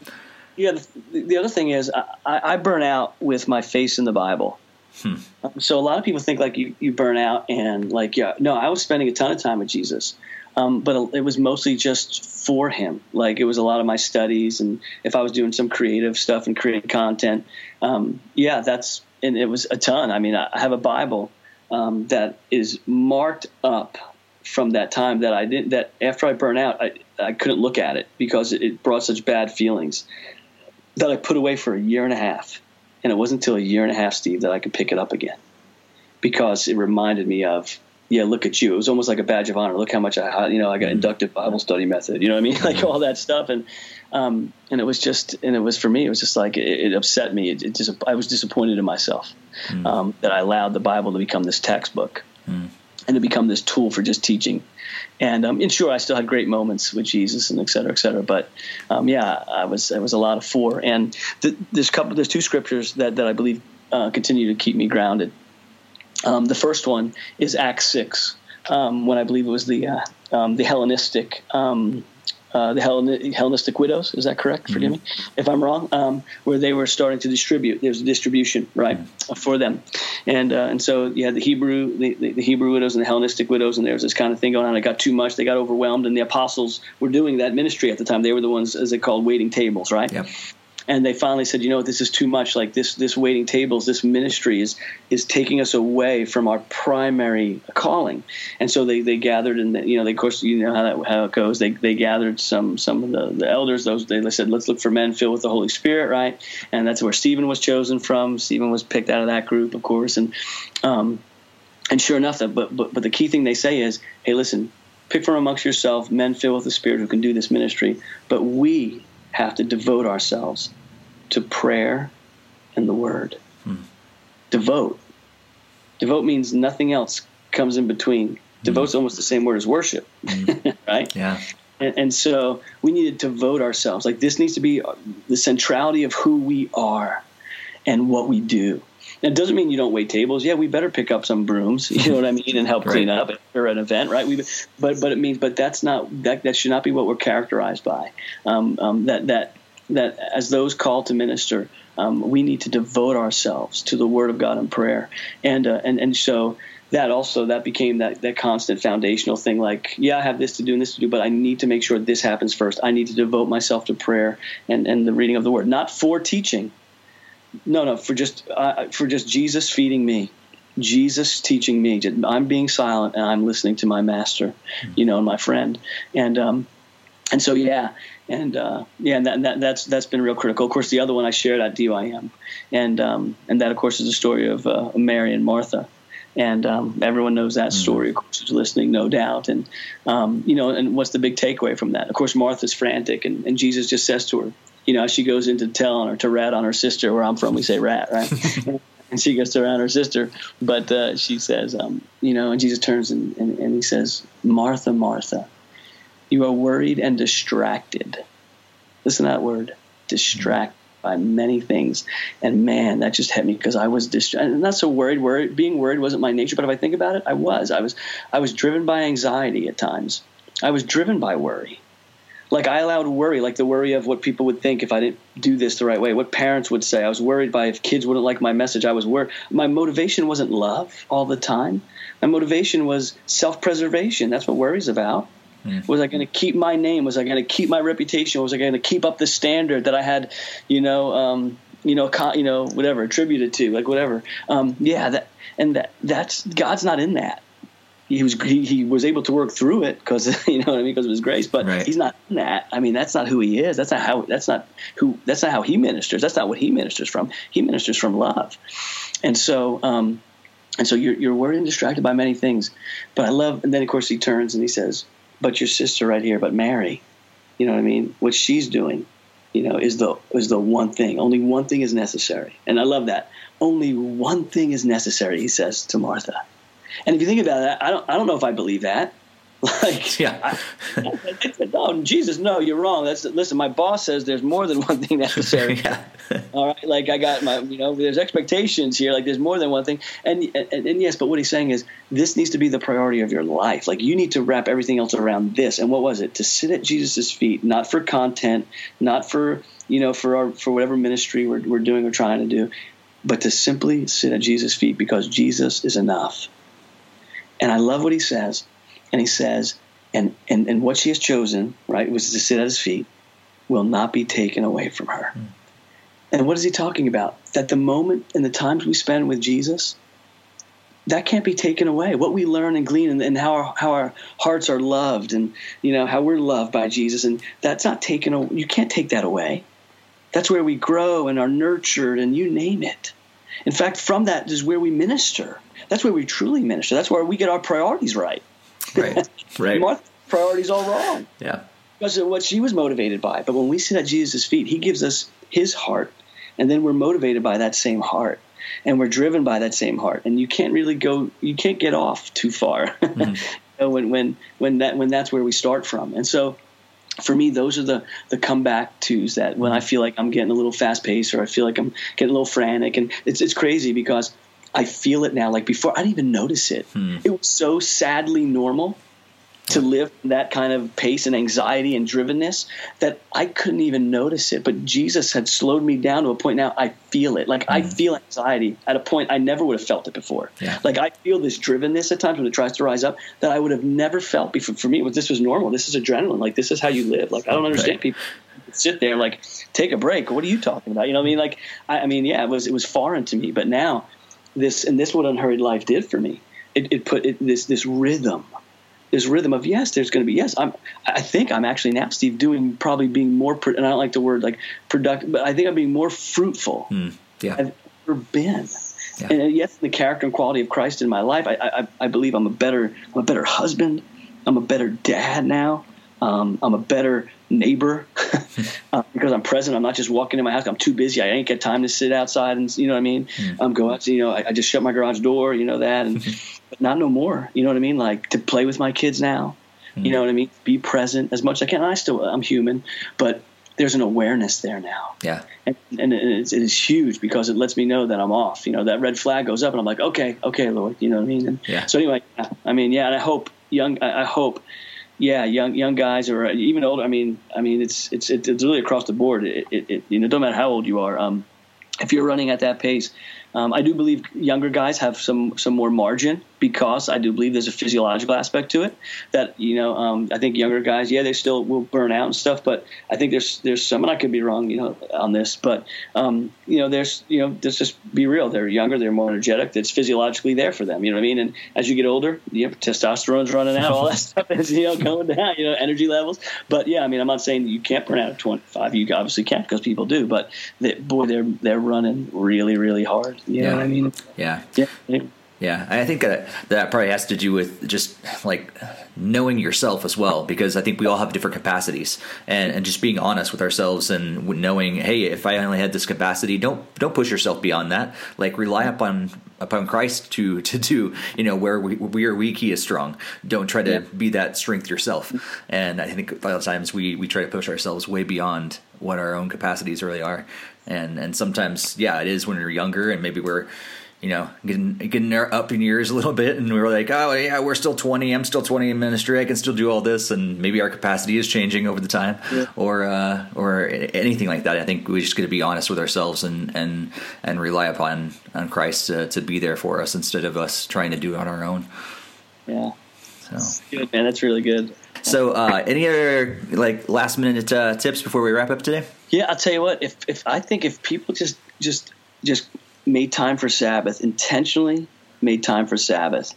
Yeah, the, the other thing is I, I burn out with my face in the Bible. Hmm. So a lot of people think like you, you burn out and like yeah no I was spending a ton of time with Jesus um, but it was mostly just for him. Like it was a lot of my studies, and if I was doing some creative stuff and creating content, um, yeah, that's and it was a ton. I mean, I have a Bible um, that is marked up from that time that I didn't. That after I burn out, I I couldn't look at it because it brought such bad feelings that I put away for a year and a half, and it wasn't until a year and a half, Steve, that I could pick it up again because it reminded me of yeah, look at you. It was almost like a badge of honor. Look how much I, you know, I got mm-hmm. inductive Bible study method. You know what I mean? Like all that stuff, and um, and it was just, and it was for me, it was just like it, it upset me. It, it just, I was disappointed in myself mm. um, that I allowed the Bible to become this textbook mm. And to become this tool for just teaching. And, um, and sure, I still had great moments with Jesus and et cetera, et cetera. But um, yeah, I was, it was a lot of four. And th- there's couple, there's two scriptures that that I believe uh, continue to keep me grounded. Um, the first one is Acts six, um, when I believe it was the uh, um, the Hellenistic um, uh, the Hellenistic widows. Is that correct? Mm-hmm. Forgive me if I'm wrong. Um, where they were starting to distribute. There's a distribution right mm-hmm. for them, and uh, and so you had the Hebrew the, the, the, Hebrew widows and the Hellenistic widows, and there was this kind of thing going on. It got too much. They got overwhelmed, and the apostles were doing that ministry at the time. They were the ones, as they called, waiting tables, right? Yep. And they finally said, you know, this is too much. Like this, this waiting tables, this ministry is is taking us away from our primary calling. And so they, they gathered, and you know, they, of course, you know how that how it goes. They they gathered some some of the, the elders. Those they said, let's look for men filled with the Holy Spirit, right? And that's where Stephen was chosen from. Stephen was picked out of that group, of course, and um, and sure enough, but but but the key thing they say is, hey, listen, pick from amongst yourself men filled with the Spirit who can do this ministry, but we have to devote ourselves to prayer and the word. Hmm. Devote. Devote means nothing else comes in between. Devote's hmm. almost the same word as worship, hmm. right? Yeah. And, and, so we need to devote ourselves. Like this needs to be the centrality of who we are and what we do. It doesn't mean you don't wait tables. Yeah, we better pick up some brooms. You know what I mean, and help right. clean up or an event, right? We, but but it means, but that's not that that should not be what we're characterized by. Um, um, that that that as those called to minister, um, we need to devote ourselves to the Word of God and prayer, and uh, and and so that also that became that that constant foundational thing. Like, yeah, I have this to do and this to do, but I need to make sure this happens first. I need to devote myself to prayer and and the reading of the Word, not for teaching. No, no, for just uh, for just Jesus feeding me. Jesus teaching me. I'm being silent and I'm listening to my master, you know, and my friend. And um, and so yeah, and uh, yeah, and, that, that, that's that's been real critical. Of course, the other one I shared at DYM, and um, and that of course is the story of uh, Mary and Martha, and um, everyone knows that mm-hmm. story. Of course, who's listening, no doubt. And um, you know, and what's the big takeaway from that? Of course, Martha's frantic, and, and Jesus just says to her, you know, she goes into tell on her to rat on her sister. Where I'm from, we say rat, right? and she goes to rat on her sister, but uh, she says, um, you know, and Jesus turns and, and, and he says, Martha, Martha you are worried and distracted. Listen to that word distracted by many things. And man, that just hit me because I was distracted. Not so worried. Worried, being worried wasn't my nature, but if I think about it, I was. I was. I was driven by anxiety at times. I was driven by worry. Like I allowed worry, like the worry of what people would think if I didn't do this the right way, what parents would say. I was worried by if kids wouldn't like my message. I was worried. My motivation wasn't love all the time. My motivation was self-preservation. That's what worry's about. Mm. Was I going to keep my name? Was I going to keep my reputation? Was I going to keep up the standard that I had, you know, um, you know, con, you know, whatever attributed to, like whatever. Um, yeah, that and that that's God's not in that. He was he, he was able to work through it because you know what I mean because of His grace, but right. He's not that. I mean, that's not who He is. That's not how. That's not who. That's not how He ministers. That's not what He ministers from. He ministers from love, and so. Um, and so you're, you're worried and distracted by many things, but I love. And then of course he turns and he says, but your sister right here, but Mary, you know what I mean? What she's doing, you know, is the is the one thing. Only one thing is necessary, and I love that. Only one thing is necessary, he says to Martha. And if you think about that, I don't I don't know if I believe that. Like, yeah. I, I, no, Jesus, no, you're wrong. That's listen. My boss says there's more than one thing necessary. yeah. All right, like I got my, you know, there's expectations here. Like there's more than one thing. And, and and yes, but what he's saying is this needs to be the priority of your life. Like you need to wrap everything else around this. And what was it? To sit at Jesus' feet, not for content, not for you know, for our for whatever ministry we're we're doing or trying to do, but to simply sit at Jesus' feet because Jesus is enough. And I love what he says and he says, and, and, and what she has chosen, right, was to sit at his feet, will not be taken away from her. Mm. And what is he talking about? That the moment and the times we spend with Jesus, that can't be taken away. What we learn and glean and, and, how our how our hearts are loved and you know how we're loved by Jesus and that's not taken away. You can't take that away. That's where we grow and are nurtured and you name it. In fact, from that is where we minister. That's where we truly minister. That's where we get our priorities right. Right. Right. Martha's priorities all wrong. Yeah. Because of what she was motivated by. But when we sit at Jesus' feet, he gives us his heart. And then we're motivated by that same heart. And we're driven by that same heart. And you can't really go you can't get off too far. Mm-hmm. you know, when when when that when that's where we start from. And so for me, those are the the comeback twos that when I mm-hmm. feel like I'm getting a little fast paced or I feel like I'm getting a little frantic, and it's it's crazy because I feel it now. Like before, I didn't even notice it. Hmm. It was so sadly normal to live that kind of pace and anxiety and drivenness that I couldn't even notice it. But Jesus had slowed me down to a point now I feel it. Like mm. I hmm. feel anxiety at a point I never would have felt it before. Yeah. Like I feel this drivenness at times when it tries to rise up that I would have never felt before. For me, this was normal. This is adrenaline. Like this is how you live. Like I don't understand right. people sit there like take a break. What are you talking about? You know, what I mean, like, I, I mean, yeah, it was it was foreign to me, but now this and this what unhurried life did for me. It, it put it, this this rhythm this rhythm of yes, there's going to be yes. I'm. I think I'm actually now, Steve, doing probably being more. And I don't like the word like productive, but I think I'm being more fruitful. Mm, yeah. I've ever been. Yeah. And uh, yes, the character and quality of Christ in my life, I, I, I believe I'm a better, I'm a better husband. I'm a better dad now. Um, I'm a better neighbor uh, because I'm present. I'm not just walking in my house. I'm too busy. I ain't got time to sit outside and you know what I mean. Mm. Um, go out. You know, I, I, just shut my garage door. You know that, and but not no more. You know what I mean? Like to play with my kids now. Mm. You know what I mean? Be present as much as I can. I still I'm human, but there's an awareness there now. Yeah. And, and it's, it is huge because it lets me know that I'm off. You know, that red flag goes up and I'm like, okay, okay, Lord. You know what I mean? And yeah. So anyway, yeah. I mean, yeah, and I hope young, I, I hope yeah, young young guys or even older. I mean, I mean, it's it's it's really across the board. It, it, it you know, no matter how old you are, um, if you're running at that pace, um, I do believe younger guys have some some more margin because I do believe there's a physiological aspect to it that you know um, I think younger guys yeah they still will burn out and stuff but I think there's there's some and I could be wrong you know on this but um, you know there's you know let's just be real they're younger they're more energetic it's physiologically there for them you know what I mean? And as you get older you know testosterone's running out all that stuff is you know going down you know energy levels. But yeah I mean I'm not saying you can't burn out at 25 you obviously can't because people do but they, boy they're they're running really really hard you yeah. know what I mean? Yeah yeah yeah, I think that that probably has to do with just like knowing yourself as well, because I think we all have different capacities, and, and just being honest with ourselves and knowing, hey, if I only had this capacity, don't don't push yourself beyond that. Like rely upon upon Christ to to do, you know, where we, we are weak, He is strong. Don't try to yeah. be that strength yourself. And I think a lot of times we we try to push ourselves way beyond what our own capacities really are, and and sometimes, yeah, it is when we're younger and maybe we're you know, getting getting up in years a little bit, and we were like, oh yeah, we're still twenty. I'm still twenty in ministry. I can still do all this, and maybe our capacity is changing over the time, yeah. or uh, or anything like that. I think we just got to be honest with ourselves and and and rely upon on Christ to, to be there for us instead of us trying to do it on our own. Yeah. So good man, that's really good. So, uh, any other like last minute uh, tips before we wrap up today? Yeah, I'll tell you what. If if I think if people just just just made time for Sabbath, intentionally made time for Sabbath.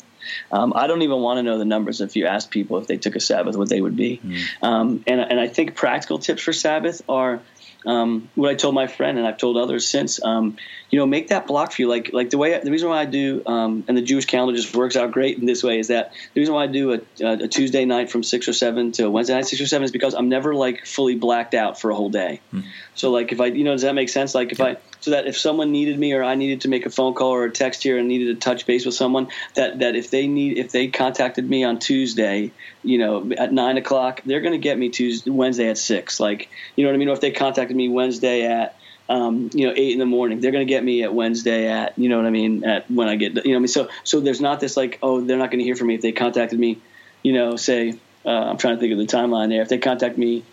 Um, I don't even want to know the numbers if you ask people if they took a Sabbath, what they would be. Mm. Um, and, and I think practical tips for Sabbath are um, what I told my friend, and I've told others since. Um, you know, make that block for you. Like like the way the reason why I do, um, and the Jewish calendar just works out great in this way is that the reason why I do a, a, Tuesday night from six or seven to Wednesday night six or seven is because I'm never like fully blacked out for a whole day. Mm. So like if I you know does that make sense? Like if yeah. I so that if someone needed me or I needed to make a phone call or a text here and needed to touch base with someone that that if they need if they contacted me on Tuesday, you know at nine o'clock, they're going to get me Tuesday Wednesday at six. Like you know what I mean? Or if they contacted me Wednesday at um, you know, eight in the morning. They're going to get me at Wednesday at, you know what I mean, at when I get, you know, I mean, so so there's not this like, oh, they're not going to hear from me if they contacted me, you know, say, uh, I'm trying to think of the timeline there. If they contact me,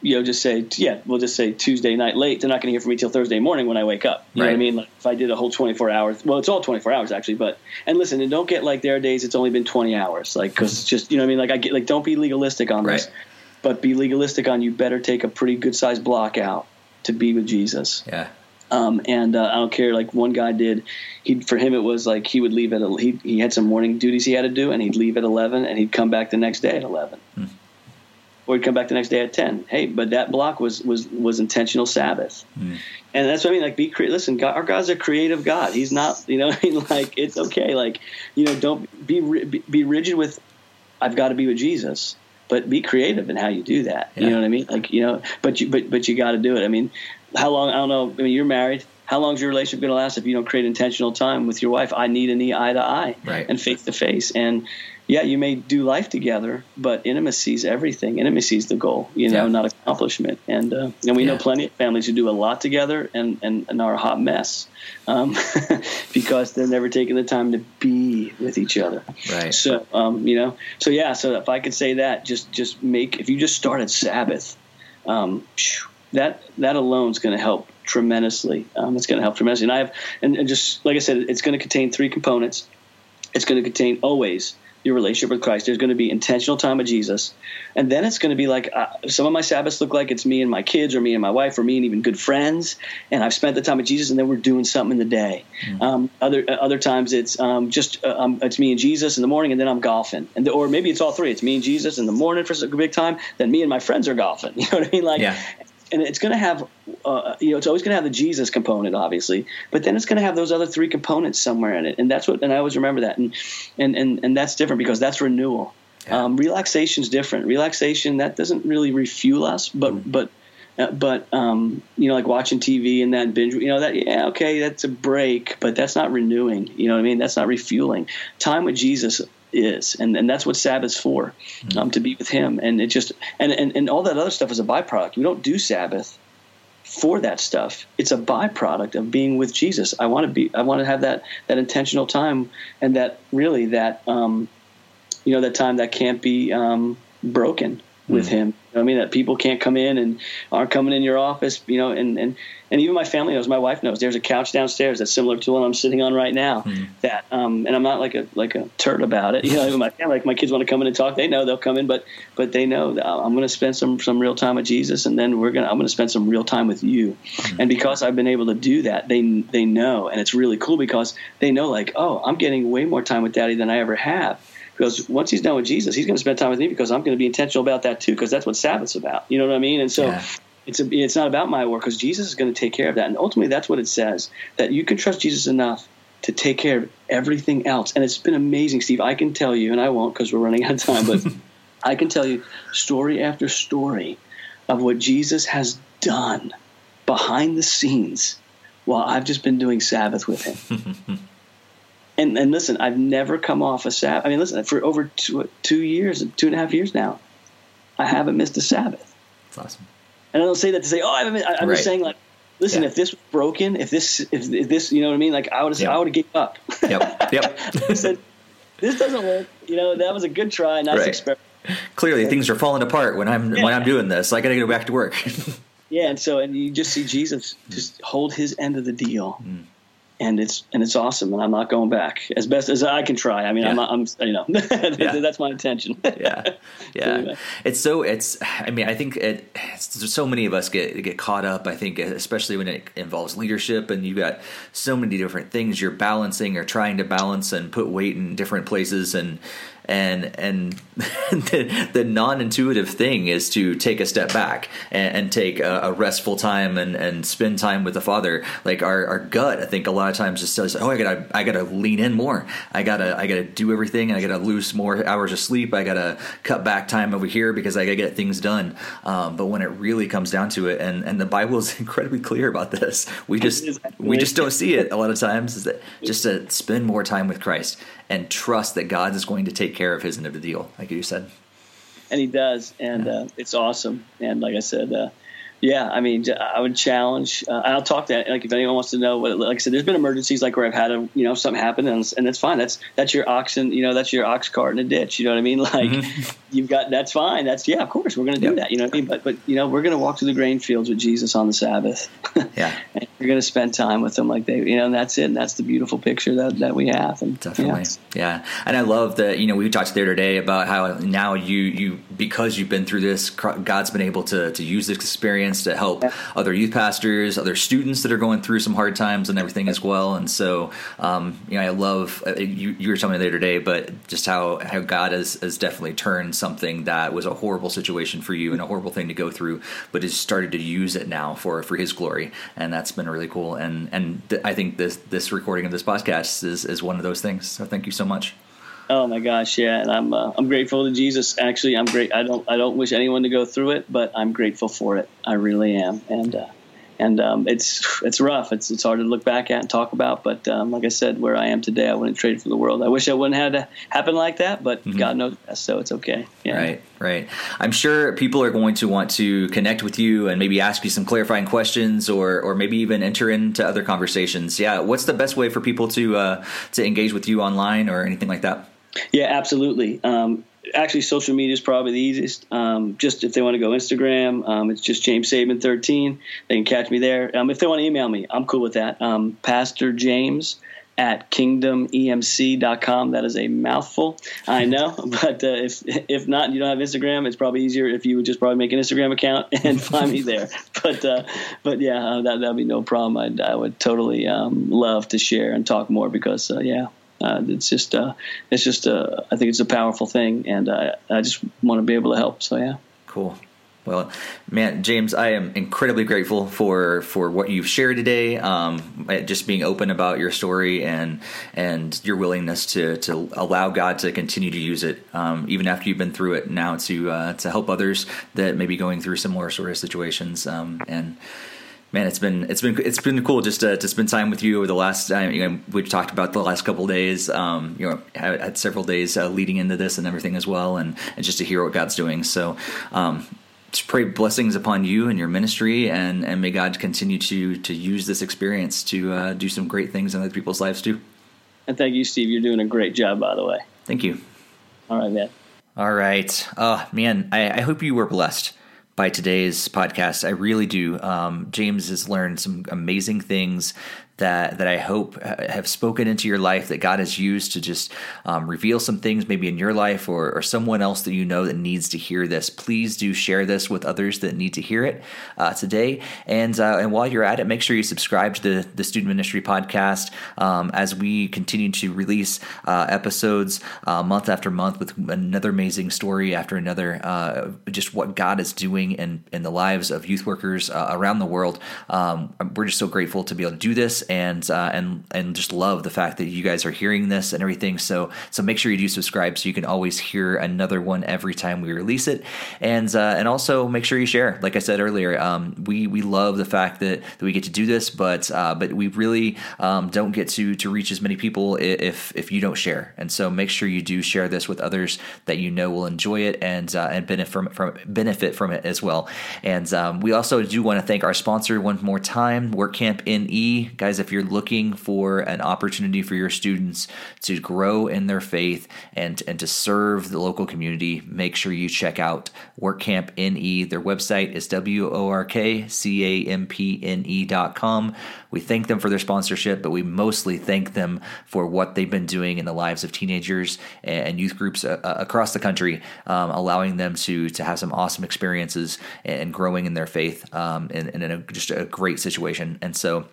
you know, just say, yeah, we'll just say Tuesday night late. They're not going to hear from me till Thursday morning when I wake up. You right. know what I mean? Like if I did a whole 24 hours, well, it's all 24 hours actually, but, and listen, and don't get like there are days it's only been 20 hours, like, cause it's just, you know what I mean? Like I get, like, don't be legalistic on right. this, but be legalistic on you better take a pretty good sized block out to be with Jesus. Yeah. Um, and uh, I don't care. Like one guy did, he for him it was like he would leave at a, he he had some morning duties he had to do, and he'd leave at eleven, and he'd come back the next day at eleven, hmm. Or he'd come back the next day at ten. Hey, but that block was was was intentional Sabbath, hmm. and that's what I mean. Like be cre- listen, God, our God's a creative God. He's not, you know, I mean, like it's okay. Like you know, don't be be, be rigid with. I've got to be with Jesus but be creative in how you do that. Yeah. You know what I mean? Like you know, but you but but you got to do it. I mean, how long? I don't know. I mean, you're married. How long is your relationship going to last if you don't create intentional time with your wife? I need a knee eye to eye right. and face to face. And yeah, you may do life together, but intimacy is everything. Intimacy is the goal, you know, yeah. not accomplishment. And uh, and we yeah. know plenty of families who do a lot together and, and, and are a hot mess um, because they're never taking the time to be with each other. Right. So um, you know, so yeah. So if I could say that, just just make if you just start at Sabbath, um, that that alone is going to help tremendously. Um, it's going to help tremendously. And I have and, and just like I said, it's going to contain three components. It's going to contain always your relationship with Christ. There's going to be intentional time with Jesus, and then it's going to be like uh, some of my Sabbaths look like it's me and my kids, or me and my wife, or me and even good friends, and I've spent the time with Jesus, and then we're doing something in the day. Mm-hmm. Um, other uh, other times it's um, just uh, um, it's me and Jesus in the morning, and then I'm golfing, and the, or maybe it's all three. It's me and Jesus in the morning for a big time, then me and my friends are golfing. You know what I mean? Like, yeah and it's going to have, uh, you know, it's always going to have the Jesus component, obviously, but then it's going to have those other three components somewhere in it, and that's what, and I always remember that, and and and, and that's different because that's renewal. Yeah. Um, relaxation is different. Relaxation that doesn't really refuel us, but mm. but uh, but um, you know, like watching TV and that binge, you know, that yeah, okay, that's a break, but that's not renewing. You know what I mean? That's not refueling. Time with Jesus is, and and that's what Sabbath's for, mm-hmm. um, to be with Him. And it just and, and and all that other stuff is a byproduct. We don't do Sabbath for that stuff. It's a byproduct of being with Jesus. I want to be. I want to have that that intentional time, and that really that um, you know that time that can't be um, broken with mm. him. You know I mean, that people can't come in and aren't coming in your office, you know, and, and, and even my family knows, my wife knows there's a couch downstairs that's similar to one I'm sitting on right now mm. that, um, and I'm not like a, like a turd about it. You know, even my family, like my kids want to come in and talk, they know they'll come in, but, but they know that I'm going to spend some, some real time with Jesus and then we're going to, I'm going to spend some real time with you. Mm. And because I've been able to do that, they, they know, and it's really cool because they know like, oh, I'm getting way more time with daddy than I ever have because once he's done with Jesus, he's going to spend time with me because I'm going to be intentional about that too, because that's what Sabbath's about. You know what I mean? And so yeah. it's a, it's not about my work because Jesus is going to take care of that. And ultimately, that's what it says that you can trust Jesus enough to take care of everything else. And it's been amazing, Steve. I can tell you, and I won't because we're running out of time, but I can tell you story after story of what Jesus has done behind the scenes while I've just been doing Sabbath with him. and and listen, I've never come off a Sabbath. I mean, listen, for over two, two years, two and a half years now, I haven't missed a Sabbath. That's awesome. And I don't say that to say, oh, I haven't. I, am right. just saying, like, listen, yeah. if this was broken, if this, if, if, this, you know what I mean, like, I would have, yep. I would have given up. Yep. Yep. said, this doesn't work. You know, that was a good try, nice right. experiment. Clearly, things are falling apart when I'm yeah. when I'm doing this. I got to go back to work. yeah, and so and you just see Jesus just hold his end of the deal. Mm and it's and it's awesome and I'm not going back as best as I can try. I mean, yeah. I'm, I'm, you know, yeah. that's my intention. yeah, yeah. Anyway. It's so it's. I mean, I think it. so many of us get get caught up. I think, especially when it involves leadership, and you've got so many different things you're balancing or trying to balance and put weight in different places, and and and the, the, non-intuitive thing is to take a step back and, and take a, a, restful time and, and spend time with the father. Like our, our gut i think a lot of times just says oh i gotta i gotta lean in more. I gotta i gotta do everything. I gotta lose more hours of sleep. I gotta cut back time over here because i gotta get things done. Um, but when it really comes down to it and and the bible is incredibly clear about this we just we just don't see it a lot of times is that just to spend more time with christ and trust that God is going to take care of his end of the deal, like you said. And he does, and yeah. uh, it's awesome. And like I said, uh, yeah, I mean, I would challenge. Uh, I'll talk to like if anyone wants to know. What, like I said, there's been emergencies like where I've had a you know something happen and, and that's fine. That's that's your oxen. You know, that's your ox cart in a ditch. You know what I mean? Like mm-hmm. you've got that's fine. That's yeah, of course we're going to do yep. that. You know what I mean? But but you know we're going to walk through the grain fields with Jesus on the Sabbath. yeah, and we're going to spend time with them like they you know and that's it. And that's the beautiful picture that that we have. And definitely, yeah. yeah. And I love that you know we talked there today about how now you you because you've been through this, God's been able to to use this experience to help. Yeah other youth pastors, other students that are going through some hard times and everything as well. And so, um, you know, I love uh, you, you, were telling me later today, but just how, how God has, has definitely turned something that was a horrible situation for you and a horrible thing to go through, but has started to use it now for, for his glory. And that's been really cool. And, and th- I think this, this recording of this podcast is, is one of those things. So thank you so much. Oh my gosh, yeah, and I'm uh, I'm grateful to Jesus. Actually, I'm great. I don't I don't wish anyone to go through it, but I'm grateful for it. I really am, and uh, and um, it's it's rough. It's it's hard to look back at and talk about. But um, like I said, where I am today, I wouldn't trade for the world. I wish I wouldn't have to happen like that, but mm-hmm. God knows best, so it's okay. Yeah. Right, right. I'm sure people are going to want to connect with you and maybe ask you some clarifying questions, or or maybe even enter into other conversations. Yeah, what's the best way for people to uh, to engage with you online or anything like that? Yeah, absolutely. Um, actually, social media is probably the easiest. Um, just if they want to go Instagram, um, it's just James Sabin 13. They can catch me there. Um, if they want to email me, I'm cool with that. Um, Pastor James at kingdomemc.com. That is a mouthful, I know, but uh, if if not, you don't have Instagram. It's probably easier if you would just probably make an Instagram account and find me there. But uh, but yeah, uh, that that'd be no problem. I'd, I would totally um, love to share and talk more because uh, yeah, uh, it's just uh, it's just uh, I think it's a powerful thing, and I just want to be able to help. So yeah, cool. Well, man, James, I am incredibly grateful for for what you've shared today. Um, just being open about your story and and your willingness to to allow God to continue to use it, um, even after you've been through it. Now to uh, to help others that may be going through similar sort of situations. Um, and man, it's been it's been it's been cool just to, to spend time with you over the last. Uh, you know, we've talked about the last couple days. Um, you know, had, had several days uh, leading into this and everything as well, and and just to hear what God's doing. So. Um, just pray blessings upon you and your ministry, and, and may God continue to to use this experience to uh, do some great things in other people's lives too. And thank you, Steve. You're doing a great job, by the way. Thank you. All right, man. All right. Oh man, I, I hope you were blessed by today's podcast. I really do. Um, James has learned some amazing things that that I hope have spoken into your life that God has used to just um, reveal some things maybe in your life or, or someone else that you know that needs to hear this. Please do share this with others that need to hear it uh, today. And uh, and while you're at it, make sure you subscribe to the the Student Ministry podcast um, as we continue to release uh, episodes uh, month after month with another amazing story after another. Uh, just what God is doing in in the lives of youth workers uh, around the world. Um, we're just so grateful to be able to do this and uh, and and just love the fact that you guys are hearing this and everything. So so make sure you do subscribe so you can always hear another one every time we release it, and uh, and also make sure you share. Like I said earlier, um, we we love the fact that, that we get to do this, but uh, but we really um, don't get to to reach as many people if if you don't share. And so make sure you do share this with others that you know will enjoy it and uh, and benefit from, from benefit from it as well. And um, we also do want to thank our sponsor one more time, WorkCamp NE guys if you're looking for an opportunity for your students to grow in their faith and, and to serve the local community, make sure you check out WorkCamp NE. Their website is W O R K C A M P N E.com. We thank them for their sponsorship, but we mostly thank them for what they've been doing in the lives of teenagers and youth groups uh, uh, across the country, um, allowing them to to have some awesome experiences and growing in their faith um, and, and in a, just a great situation. And so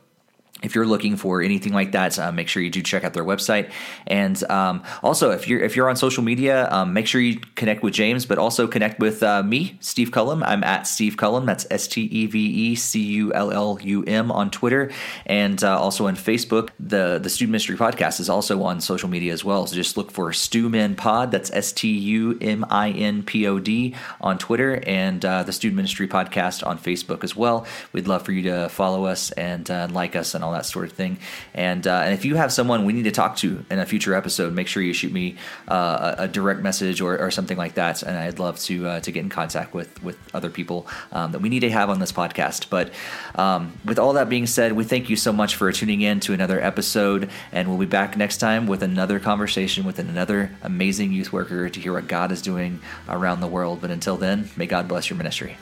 if you're looking for anything like that, uh, make sure you do check out their website. And um, also, if you're if you're on social media, um, make sure you connect with James, but also connect with uh, me, Steve Cullum. I'm at Steve Cullum. That's S T E V E C U L L U M on Twitter, and uh, also on Facebook. The the Student Ministry Podcast is also on social media as well. So just look for Stu Stumin Pod. That's S T U M I N P O D on Twitter, and uh, the Student Ministry Podcast on Facebook as well. We'd love for you to follow us and uh, like us and all that sort of thing. And uh, and if you have someone we need to talk to in a future episode, make sure you shoot me uh, a, a, direct message or, or, something like that. And I'd love to uh, to get in contact with with other people um, that we need to have on this podcast. But um, with all that being said, we thank you so much for tuning in to another episode, and we'll be back next time with another conversation with another amazing youth worker to hear what God is doing around the world. But until then, may God bless your ministry.